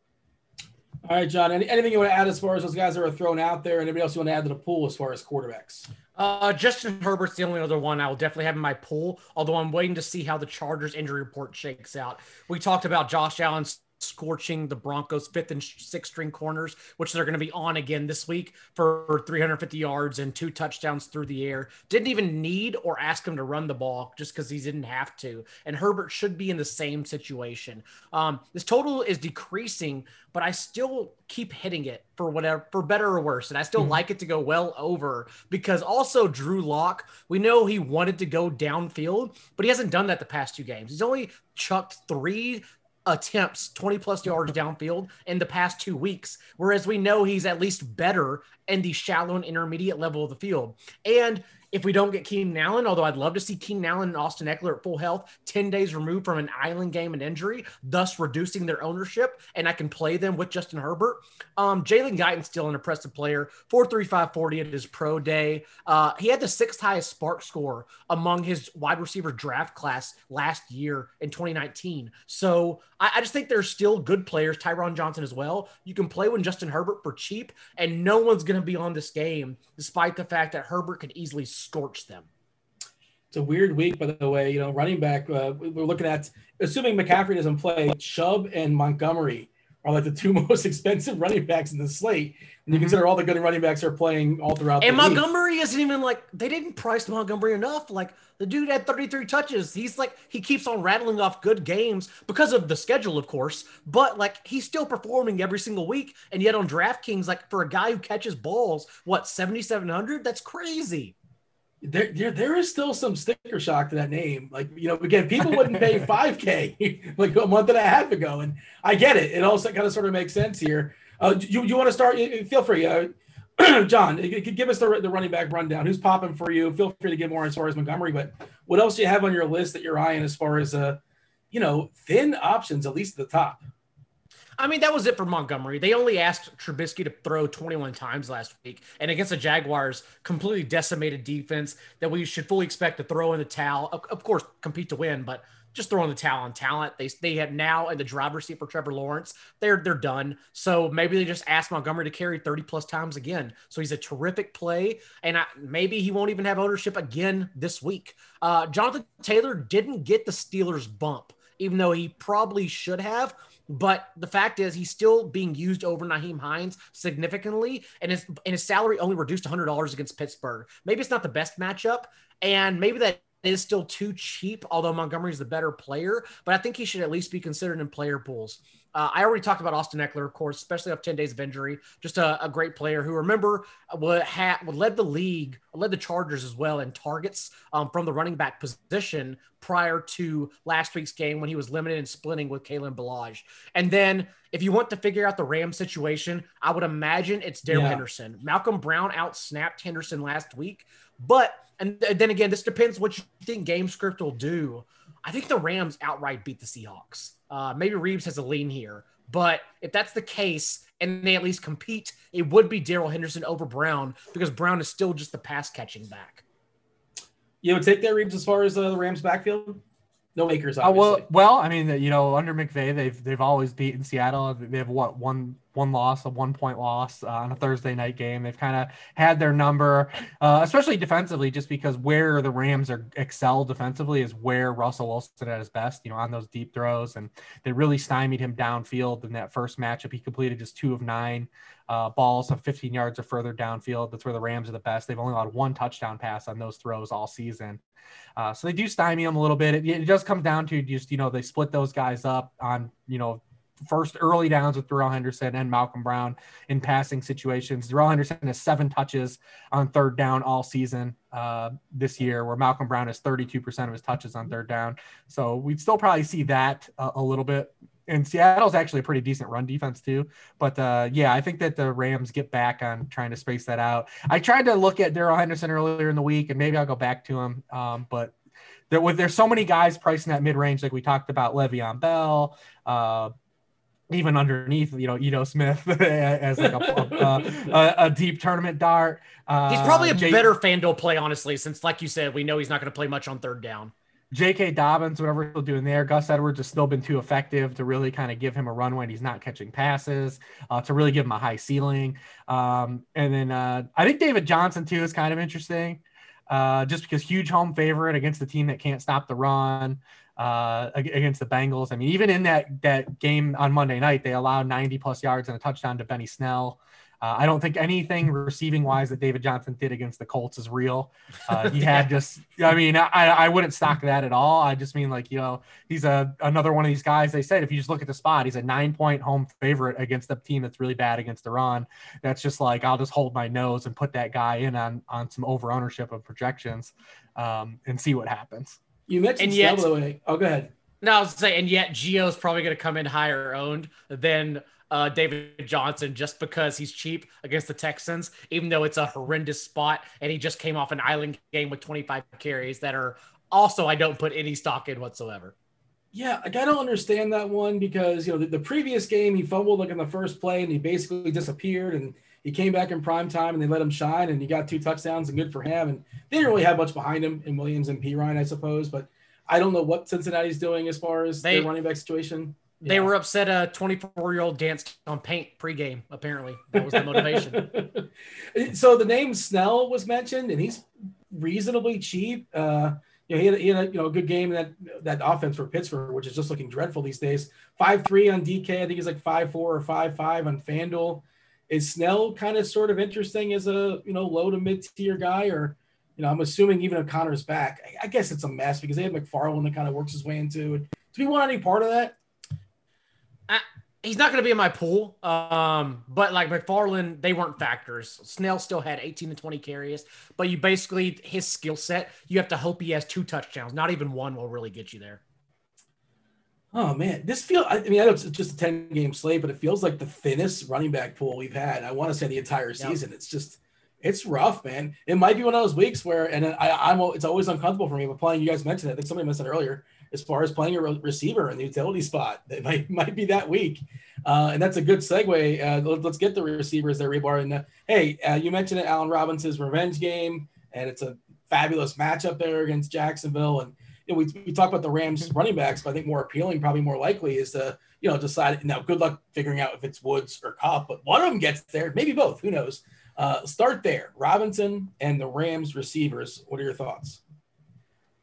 S1: All right, John. Any, anything you want to add as far as those guys that are thrown out there? Anybody else you want to add to the pool as far as quarterbacks?
S3: Uh, Justin Herbert's the only other one I will definitely have in my pool. Although I'm waiting to see how the Chargers injury report shakes out. We talked about Josh Allen's scorching the Broncos fifth and sixth string corners, which they're going to be on again this week for 350 yards and two touchdowns through the air. Didn't even need or ask him to run the ball just because he didn't have to. And Herbert should be in the same situation. Um, this total is decreasing, but I still keep hitting it for whatever, for better or worse. And I still mm-hmm. like it to go well over because also Drew Lock, we know he wanted to go downfield, but he hasn't done that the past two games. He's only chucked three attempts 20 plus yards downfield in the past two weeks. Whereas we know he's at least better in the shallow and intermediate level of the field. And if we don't get Keenan Allen, although I'd love to see Keenan Allen and Austin Ekeler at full health, 10 days removed from an island game and injury, thus reducing their ownership, and I can play them with Justin Herbert. Um, Jalen Guyton's still an impressive player, 4.3540 at his pro day. Uh, he had the sixth highest SPARQ score among his wide receiver draft class last year in 2019. So I, I just think there's still good players, Tyron Johnson as well. You can play with Justin Herbert for cheap, and no one's going to be on this game, despite the fact that Herbert could easily scorch them.
S1: It's a weird week, by the way. You know, running back, uh, we're looking at, assuming McCaffrey doesn't play, Chubb and Montgomery are like the two most expensive running backs in the slate. And you mm-hmm. consider all the good running backs are playing all throughout.
S3: And Montgomery league. isn't even like they didn't price Montgomery enough. Like the dude had 33 touches. He's like he keeps on rattling off good games because of the schedule, of course. But like he's still performing every single week. And yet on DraftKings, like for a guy who catches balls, what 7,700? That's crazy
S1: there, there, there is still some sticker shock to that name. Like, you know, again, people wouldn't pay 5K like a month and a half ago. And I get it. It also kind of sort of makes sense here. Uh, you, you want to start? Feel free. Uh, John, give us the, the running back rundown. Who's popping for you? Feel free to give more as far as Montgomery, but what else do you have on your list that you're eyeing as far as, uh, you know, thin options, at least at the top?
S3: I mean, that was it for Montgomery. They only asked Trubisky to throw 21 times last week, and against the Jaguars, completely decimated defense that we should fully expect to throw in the towel. Of, of course, compete to win, but just throwing the towel on talent. They they have now in the driver's seat for Trevor Lawrence. They're they're done. So maybe they just ask Montgomery to carry 30 plus times again. So he's a terrific play, and I, maybe he won't even have ownership again this week. Uh, Jonathan Taylor didn't get the Steelers bump, even though he probably should have. But the fact is, he's still being used over Nyheim Hines significantly, and his and his salary only reduced $100 against Pittsburgh. Maybe it's not the best matchup, and maybe that is still too cheap. Although Montgomery's the better player, but I think he should at least be considered in player pools. Uh, I already talked about Austin Ekeler, of course, especially off 10 days of injury. Just a, a great player who, remember, what had led the league, led the Chargers as well in targets um, from the running back position prior to last week's game when he was limited in splitting with Kalen Ballage. And then if you want to figure out the Ram situation, I would imagine it's Darrell yeah. Henderson. Malcolm Brown out snapped Henderson last week, but and then again, this depends what you think game script will do. I think the Rams outright beat the Seahawks. Uh, maybe Reeves has a lean here, but if that's the case and they at least compete, it would be Darrell Henderson over Brown because Brown is still just the pass catching back.
S1: You would take that Reeves as far as uh, the Rams backfield? No makers.
S2: Uh, well, well, I mean, you know, under McVay, they've they've always beaten Seattle. They have what one one loss, a one point loss uh, on a Thursday night game. They've kind of had their number, uh, especially defensively, just because where the Rams are excel defensively is where Russell Wilson at his best. You know, on those deep throws, and they really stymied him downfield in that first matchup. He completed just two of nine uh, balls of 15 yards or further downfield. That's where the Rams are the best. They've only allowed one touchdown pass on those throws all season. Uh, so they do stymie them a little bit. It, it, does come down to just, you know, they split those guys up on, you know, first early downs with Darrell Henderson and Malcolm Brown in passing situations. Darrell Henderson has seven touches on third down all season uh, this year, where Malcolm Brown has 32% of his touches on third down. So we'd still probably see that a, a little bit. And Seattle's actually a pretty decent run defense too. But uh, yeah, I think that the Rams get back on trying to space that out. I tried to look at Darrell Henderson earlier in the week, and maybe I'll go back to him. Um, but there, with, there's so many guys pricing that mid range, like we talked about Le'Veon Bell, uh, even underneath, you know, Ito Smith as like a, a, a, deep tournament dart.
S3: Uh, he's probably a Jay- better FanDuel play, honestly, since, like you said, we know he's not going to play much on third down.
S2: J.K. Dobbins, whatever he's doing there. Gus Edwards has still been too effective to really kind of give him a run when he's not catching passes, uh, to really give him a high ceiling. Um, and then uh, I think David Johnson, too, is kind of interesting uh, just because huge home favorite against the team that can't stop the run uh, against the Bengals. I mean, even in that that game on Monday night, they allowed 90 plus yards and a touchdown to Benny Snell. Uh, I don't think anything receiving wise that David Johnson did against the Colts is real. Uh, he had just, I mean, I, I wouldn't stock that at all. I just mean like, you know, he's a another one of these guys. They said if you just look at the spot, he's a nine point home favorite against a team that's really bad against Iran. That's just like I'll just hold my nose and put that guy in on on some over ownership of projections um, and see what happens.
S1: You mentioned and yet, Snell. Oh, go ahead.
S3: No, I was saying, and yet Gio's probably going to come in higher owned than uh, David Johnson just because he's cheap against the Texans, even though it's a horrendous spot and he just came off an island game with 25 carries that are also I don't put any stock in whatsoever.
S1: Yeah, like I don't understand that one because you know the, the, previous game he fumbled like in the first play and he basically disappeared and he came back in prime time and they let him shine and he got two touchdowns and good for him and they didn't really have much behind him in Williams and Perine I suppose but I don't know what Cincinnati's doing as far as they, their running back situation.
S3: They were upset a 24 year old danced on paint pregame. Apparently, that was the motivation.
S1: so the name Snell was mentioned, and he's reasonably cheap. Uh, you know, he had, he had a, you know a good game in that that offense for Pittsburgh, which is just looking dreadful these days. Five three on DK, I think he's like five four or five five on FanDuel. Is Snell kind of sort of interesting as a you know low to mid tier guy, or you know I'm assuming even if Conner's back, I, I guess it's a mess because they have McFarland that kind of works his way into it. Do we want any part of that?
S3: He's not going to be in my pool. Um, but like McFarland, they weren't factors. Snell still had 18 to 20 carries, but you basically his skill set, you have to hope he has two touchdowns. Not even one will really get you there.
S1: Oh man, this feel. I mean, I know it's just a 10 game slate, but it feels like the thinnest running back pool we've had. I want to say the entire season. Yep. It's just, it's rough, man. It might be one of those weeks where, and I, I'm, it's always uncomfortable for me. But playing, you guys mentioned it. I think somebody mentioned it earlier as far as playing a receiver in the utility spot. They might, might be that week. Uh, and that's a good segue. Uh, let, us get the receivers there, Hribar. And uh, hey, uh, you mentioned it, Allen Robinson's revenge game, and it's a fabulous matchup there against Jacksonville. And you know, we, we talk about the Rams running backs, but I think more appealing, probably more likely, is to you know decide. Now, good luck figuring out if it's Woods or Kupp, but one of them gets there, maybe both. Who knows? Uh, start there. Robinson and the Rams receivers. What are your thoughts?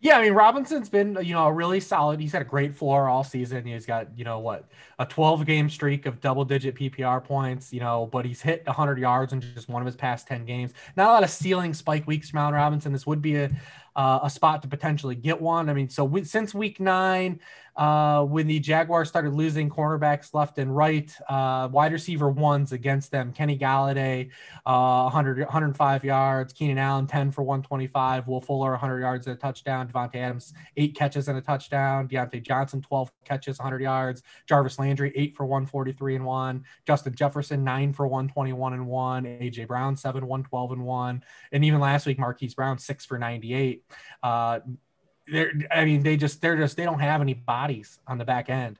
S2: Yeah, I mean Robinson's been you know a really solid. He's had a great floor all season. He's got you know what a 12 game streak of double digit PPR points. You know, but he's hit 100 yards in just one of his past 10 games. Not a lot of ceiling spike weeks from Allen Robinson. This would be a uh, a spot to potentially get one. I mean, so we, since week nine, uh, when the Jaguars started losing cornerbacks left and right, uh, wide receiver ones against them. Kenny Golladay, uh, 100, 105 yards. Keenan Allen, 10 for 125. Will Fuller, 100 yards and a touchdown. Davante Adams, eight catches and a touchdown. Diontae Johnson, 12 catches, 100 yards. Jarvis Landry, eight for 143 and one. Justin Jefferson, nine for 121 and one. AJ Brown, seven, 112 and one. And even last week, Marquise Brown, six for 98. Uh, they're I mean they just they're just they don't have any bodies on the back end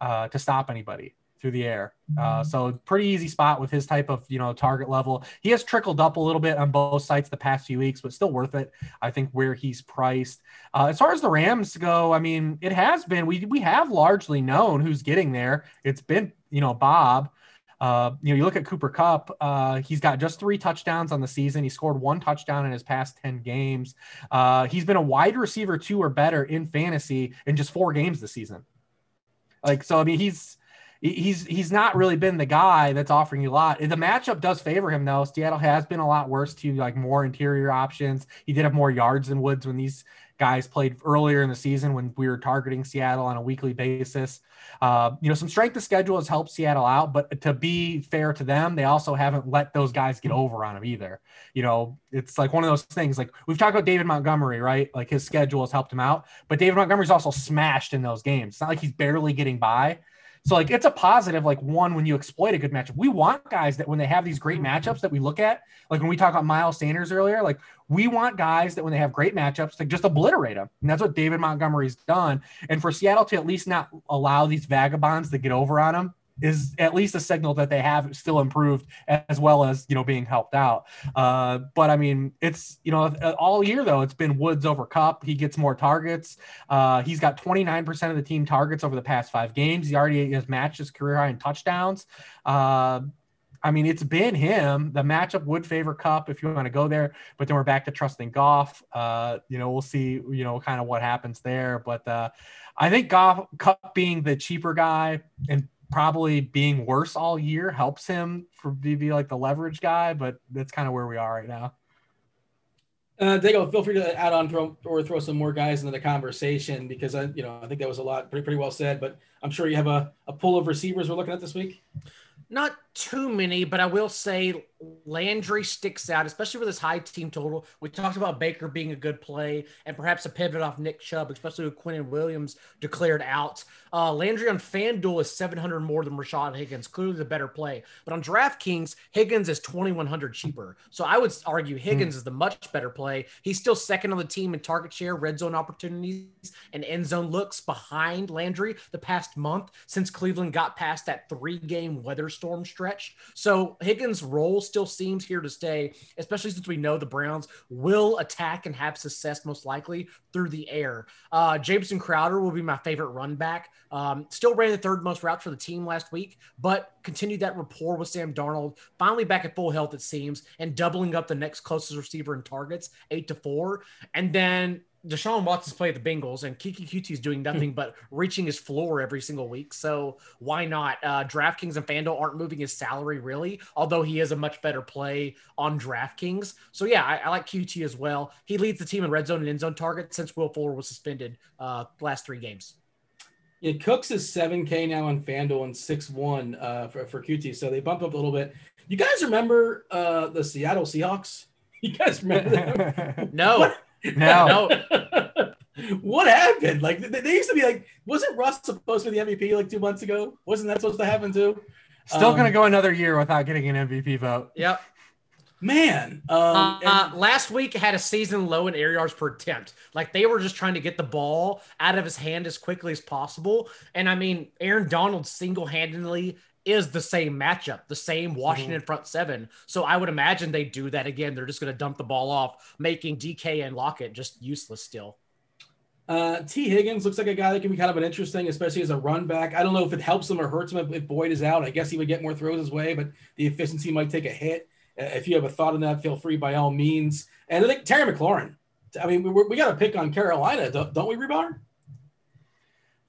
S2: uh, to stop anybody through the air. Uh, mm-hmm. so pretty easy spot with his type of you know target level. He has trickled up a little bit on both sites the past few weeks, but still worth it. I think where he's priced. Uh, as far as the Rams go, I mean it has been we we have largely known who's getting there. It's been you know Bob. Uh, you know, you look at Cooper Kupp, uh, he's got just three touchdowns on the season. He scored one touchdown in his past 10 games. Uh, he's been a wide receiver two or better in fantasy in just four games this season. Like, so, I mean, he's, he's he's not really been the guy that's offering you a lot. The matchup does favor him though. Seattle has been a lot worse to like more interior options. He did have more yards than Woods when these guys played earlier in the season when we were targeting Seattle on a weekly basis. Uh, you know, some strength of schedule has helped Seattle out, but to be fair to them, they also haven't let those guys get over on them either. You know, it's like one of those things. Like we've talked about David Montgomery, right? Like his schedule has helped him out, but David Montgomery's also smashed in those games. It's not like he's barely getting by. So like it's a positive, like one when you exploit a good matchup. We want guys that when they have these great matchups that we look at, like when we talk about Miles Sanders earlier, like we want guys that when they have great matchups to just obliterate them. And that's what David Montgomery's done. And for Seattle to at least not allow these vagabonds to get over on them is at least a signal that they have still improved as well as you know being helped out. Uh, but I mean, it's you know all year though it's been Woods over Kupp. He gets more targets. Uh, he's got 29% of the team targets over the past five games. He already has matched his career high in touchdowns. Uh, I mean, it's been him. The matchup would favor Kupp if you want to go there, but then we're back to trusting Goff. Uh, you know, we'll see, you know, kind of what happens there. But uh, I think Goff, Kupp being the cheaper guy and probably being worse all year helps him for be like the leverage guy, but that's kind of where we are right now.
S1: Uh, Daigle, feel free to add on throw, or throw some more guys into the conversation because I, you know, I think that was a lot pretty, pretty well said. But I'm sure you have a, a pool of receivers we're looking at this week.
S3: Not too many, but I will say Landry sticks out, especially with his high team total. We talked about Baker being a good play and perhaps a pivot off Nick Chubb, especially with Quinn and Williams declared out. Uh, Landry on FanDuel is 700 more than Rashard Higgins, clearly the better play. But on DraftKings, Higgins is 2,100 cheaper. So I would argue Higgins mm. is the much better play. He's still second on the team in target share, red zone opportunities, and end zone looks behind Landry the past month since Cleveland got past that three game weather storm stretch. So Higgins' role still seems here to stay, especially since we know the Browns will attack and have success most likely through the air. Uh, Jamison Crowder will be my favorite run back. Um, still ran the third most routes for the team last week, but continued that rapport with Sam Darnold. Finally back at full health, it seems, and doubling up the next closest receiver in targets, eight to four. And then Deshaun Watson's played at the Bengals, and Keke Coutee is doing nothing but reaching his floor every single week. So why not? Uh, DraftKings and FanDuel aren't moving his salary really, although he is a much better play on DraftKings. So yeah, I, I like Coutee as well. He leads the team in red zone and end zone targets since Will Fuller was suspended uh, last three games.
S1: Yeah, Cooks is 7K now on FanDuel and 6-1 uh, for, for Coutee. So they bump up a little bit. You guys remember uh, the Seattle Seahawks? You guys remember them?
S3: no.
S1: What?
S2: No.
S1: no. what happened? Like they used to be like, wasn't Russ supposed to be the MVP like two months ago? Wasn't that supposed to happen too?
S2: Still um, gonna go another year without getting an MVP vote.
S3: Yep.
S1: Man, um,
S3: uh, uh, last week had a season low in air yards per attempt. Like they were just trying to get the ball out of his hand as quickly as possible. And I mean, Aaron Donald single handedly is the same matchup, the same Washington mm-hmm. front seven. So I would imagine they do that again. They're just going to dump the ball off, making DK and Lockett just useless still.
S1: Uh, Tee Higgins looks like a guy that can be kind of an interesting, especially as a run back. I don't know if it helps him or hurts him if, if Boyd is out. I guess he would get more throws his way, but the efficiency might take a hit. Uh, if you have a thought on that, feel free by all means. And I think Terry McLaurin. I mean, we, we got to pick on Carolina, don't, don't we, Hribar?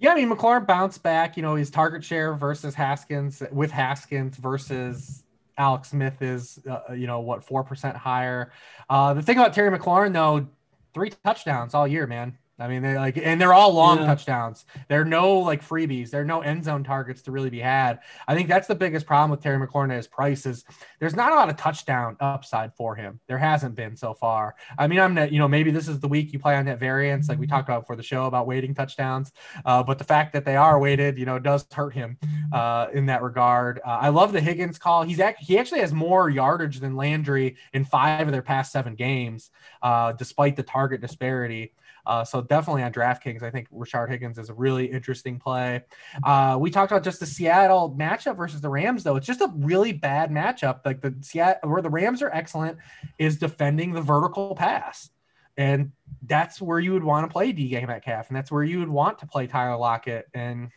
S2: Yeah, I mean McLaurin bounced back. You know, his target share versus Haskins with Haskins versus Alex Smith is uh, you know what four percent higher. Uh, the thing about Terry McLaurin though, three touchdowns all year, man. I mean, they like, and they're all long yeah. touchdowns. There are no like freebies. There are no end zone targets to really be had. I think that's the biggest problem with Terry McLaurin at his price is there's not a lot of touchdown upside for him. There hasn't been so far. I mean, I'm not, you know, maybe this is the week you play on that variance, like we talked about for the show about weighting touchdowns. Uh, but the fact that they are weighted, you know, does hurt him uh, in that regard. Uh, I love the Higgins call. He's act- he actually has more yardage than Landry in five of their past seven games, uh, despite the target disparity. Uh, so definitely on DraftKings, I think Rashard Higgins is a really interesting play. Uh, we talked about just the Seattle matchup versus the Rams, though. It's just a really bad matchup. Like the Seattle, where the Rams are excellent, is defending the vertical pass. And that's where you would want to play DK Metcalf, and that's where you would want to play Tyler Lockett. And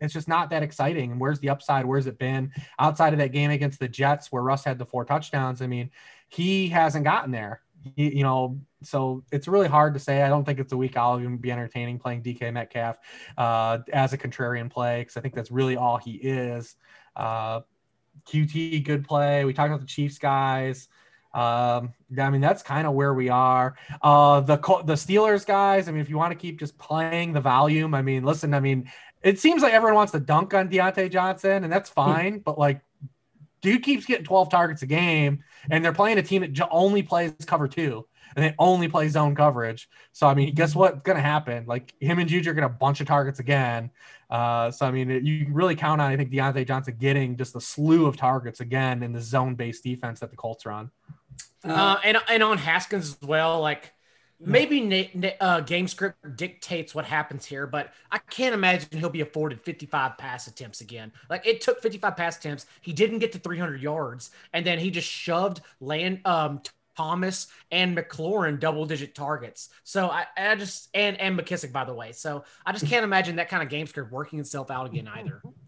S2: it's just not that exciting. And where's the upside? Where's it been outside of that game against the Jets where Russ had the four touchdowns? I mean, he hasn't gotten there you, you, know, so it's really hard to say. I don't think it's a week I'll even be entertaining playing DK Metcalf uh, as a contrarian play because I think that's really all he is. Uh, Coutee, good play. We talked about the Chiefs guys. Um, I mean, that's kind of where we are. Uh, the the Steelers guys. I mean, if you want to keep just playing the volume, I mean, listen. I mean, it seems like everyone wants to dunk on Diontae Johnson, and that's hmm. fine. but like, dude keeps getting 12 targets a game, and they're playing a team that only plays cover two, and they only play zone coverage. So I mean, guess what's gonna happen? Like him and Juju are gonna bunch of targets again. Uh, so I mean, it, you really count on I think Diontae Johnson getting just a slew of targets again in the zone-based defense that the Colts are on.
S3: Uh, and and on Haskins as well, like maybe uh, game script dictates what happens here, but I can't imagine he'll be afforded 55 pass attempts again. Like it took 55 pass attempts, he didn't get to 300 yards, and then he just shoved Land um, Thomas and McLaurin double digit targets. So I, I just and and McKissic by the way. So I just can't imagine that kind of game script working itself out again either.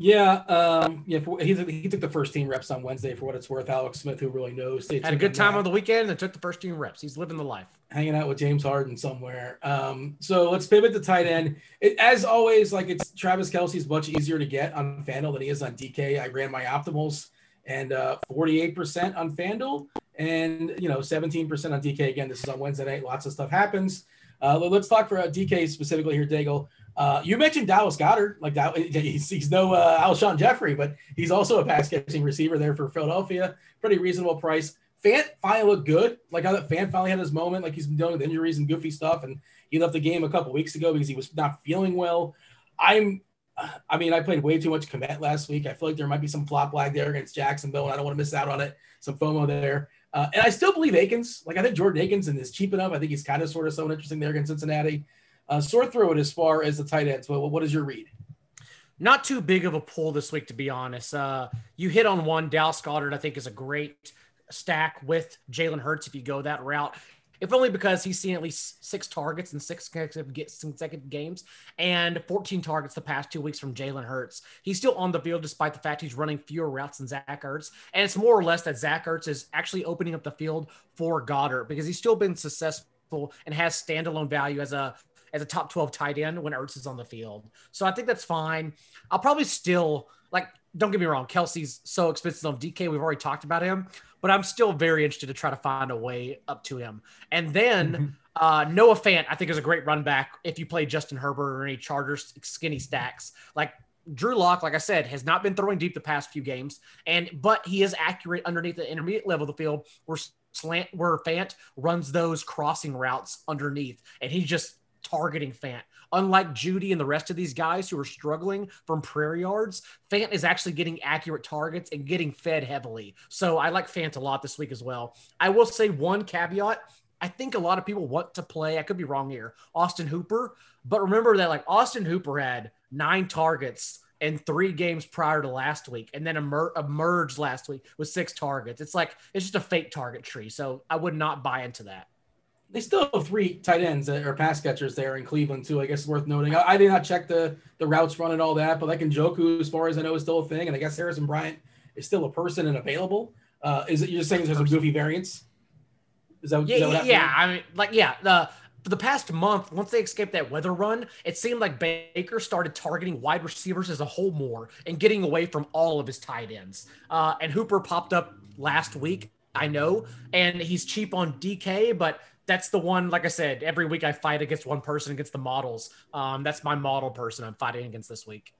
S1: Yeah, um, yeah. For, he, he took the first team reps on Wednesday for what it's worth. Alex Smith, who really knows,
S3: had a good time on the weekend and took the first team reps. He's living the life,
S1: hanging out with James Harden somewhere. Um, so let's pivot to tight end. It, as always, like it's Travis Kelce's much easier to get on Fanduel than he is on DK. I ran my optimals and uh, 48% on Fanduel and you know 17% on DK. Again, this is on Wednesday night. Lots of stuff happens. Uh, let's talk for uh, DK specifically here, Daigle. Uh, you mentioned Dallas Goedert, like that. He's, he's no uh, Alshon Jeffery, but he's also a pass catching receiver there for Philadelphia. Pretty reasonable price. Fant finally looked good. Like that Fant finally had his moment, like he's been dealing with injuries and goofy stuff, and he left the game a couple weeks ago because he was not feeling well. I'm, I mean, I played way too much Kmet last week. I feel like there might be some flop lag there against Jacksonville, and I don't want to miss out on it. Some FOMO there. Uh, and I still believe Akins. Like I think Jordan Akins is cheap enough. I think he's kind of sort of so interesting there against Cincinnati. Uh, sore throw it as far as the tight ends. Well, what is your read?
S3: Not too big of a pull this week, to be honest. Uh, you hit on one. Dallas Goedert, I think, is a great stack with Jalen Hurts if you go that route. If only because he's seen at least six targets in six consecutive games and 14 targets the past two weeks from Jalen Hurts. He's still on the field despite the fact he's running fewer routes than Zach Ertz. And it's more or less that Zach Ertz is actually opening up the field for Goedert because he's still been successful and has standalone value as a as a top 12 tight end when Ertz is on the field. So I think that's fine. I'll probably still like, don't get me wrong, Kelce's so expensive on DK. We've already talked about him, but I'm still very interested to try to find a way up to him. And then mm-hmm. uh, Noah Fant, I think, is a great run back if you play Justin Herbert or any Chargers skinny stacks. Like Drew Lock, like I said, has not been throwing deep the past few games, and but he is accurate underneath the intermediate level of the field where slant where Fant runs those crossing routes underneath, and he just targeting Fant. Unlike Jeudy and the rest of these guys who are struggling from prairie yards, Fant is actually getting accurate targets and getting fed heavily. So I like Fant a lot this week as well. I will say one caveat. I think a lot of people want to play, I could be wrong here, Austin Hooper. But remember that like Austin Hooper had nine targets in three games prior to last week and then emer- emerged last week with six targets. It's like it's just a fake target tree. So I would not buy into that
S1: they still have three tight ends or pass catchers there in Cleveland too. I guess worth noting. I, I, did not check the the routes run and all that, but like Njoku, as far as I know, is still a thing, and I guess Harrison Bryant is still a person and available. Uh, is it you're just saying there's some goofy variants?
S3: Is that, yeah, is that yeah? I mean, like yeah, the for the past month, once they escaped that weather run, it seemed like Baker started targeting wide receivers as a whole more and getting away from all of his tight ends. Uh, and Hooper popped up last week, I know, and he's cheap on DK, but that's the one. Like I said, every week I fight against one person against the models. Um, that's my model person I'm fighting against this week.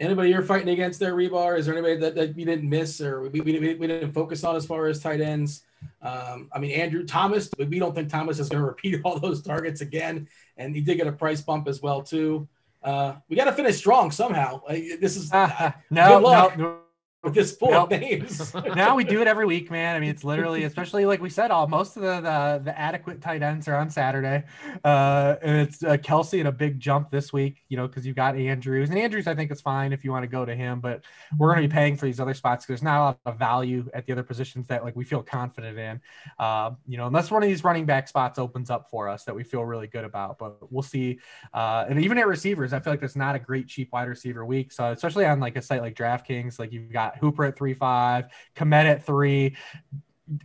S1: Anybody you're fighting against there, Hribar? Is there anybody that, that you didn't miss or we, we, we, didn't focus on as far as tight ends? Um, I mean, Andrew Thomas, we don't think Thomas is going to repeat all those targets again. And he did get a price bump as well, too. Uh, we got to finish strong somehow. this is uh,
S2: no, no,
S1: with this pool nope. of names.
S2: now we do it every week, man. I mean, it's literally, especially like we said, all most of the the, the adequate tight ends are on Saturday, uh, and it's uh, Kelce and a big jump this week. You know, because you've got Andrews, and Andrews, I think it's fine if you want to go to him, but we're going to be paying for these other spots because there's not a lot of value at the other positions that like we feel confident in. Uh, you know, unless one of these running back spots opens up for us that we feel really good about, but we'll see. Uh, and even at receivers, I feel like there's not a great cheap wide receiver week. So especially on like a site like DraftKings, like you've got Hooper at three five, Kmet at three.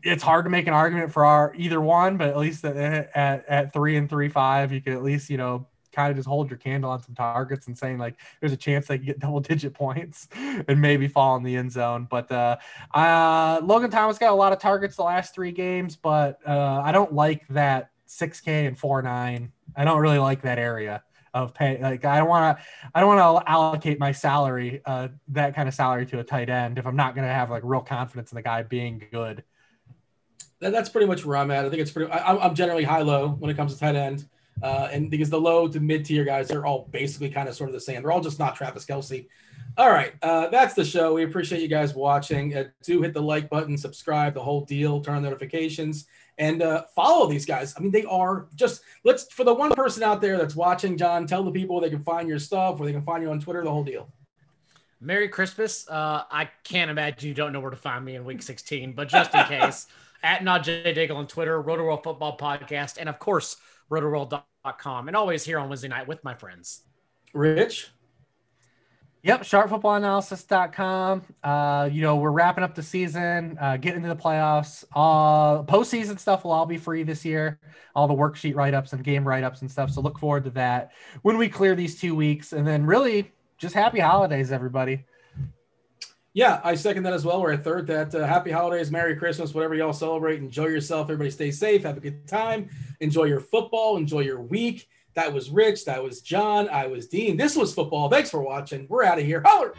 S2: it's hard to make an argument for our either one, but at least at, at, at three and three five, you can at least you know kind of just hold your candle on some targets and saying like there's a chance they can get double digit points and maybe fall in the end zone. But uh, uh, Logan Thomas got a lot of targets the last three games, but uh, I don't like that 6K and 4 9. I don't really like that area of pay. Like I don't want to, I don't want to allocate my salary, uh, that kind of salary to a tight end if I'm not going to have like real confidence in the guy being good
S1: that's pretty much where I'm at. I think it's pretty. I, am generally high low when it comes to tight end, uh, and because the low to mid tier guys, they're all basically kind of sort of the same. They're all just not Travis Kelce. All right, uh, that's the show. We appreciate you guys watching. Uh, do hit the like button, subscribe, the whole deal, turn on notifications, and uh, follow these guys. I mean, they are just let's for the one person out there that's watching, John. Tell the people they can find your stuff, where they can find you on Twitter, the whole deal.
S3: Merry Christmas. Uh, I can't imagine you don't know where to find me in week 16, but just in case at J Daigle on Twitter, Rotoworld Football Podcast, and of course, rotoworld.com, and always here on Wednesday night with my friends.
S1: Rich?
S2: Yep, sharpfootballanalysis.com. Uh, you know, we're wrapping up the season, uh, getting into the playoffs. Uh, postseason stuff will all be free this year, all the worksheet write ups and game write ups and stuff. So look forward to that when we clear these two weeks. And then, really, just happy holidays, everybody.
S1: Yeah, I second that as well. We're at third. That uh, happy holidays, Merry Christmas, whatever y'all celebrate. Enjoy yourself. Everybody stay safe. Have a good time. Enjoy your football. Enjoy your week. That was Rich. That was John. I was Dean. This was football. Thanks for watching. We're out of here. Holler.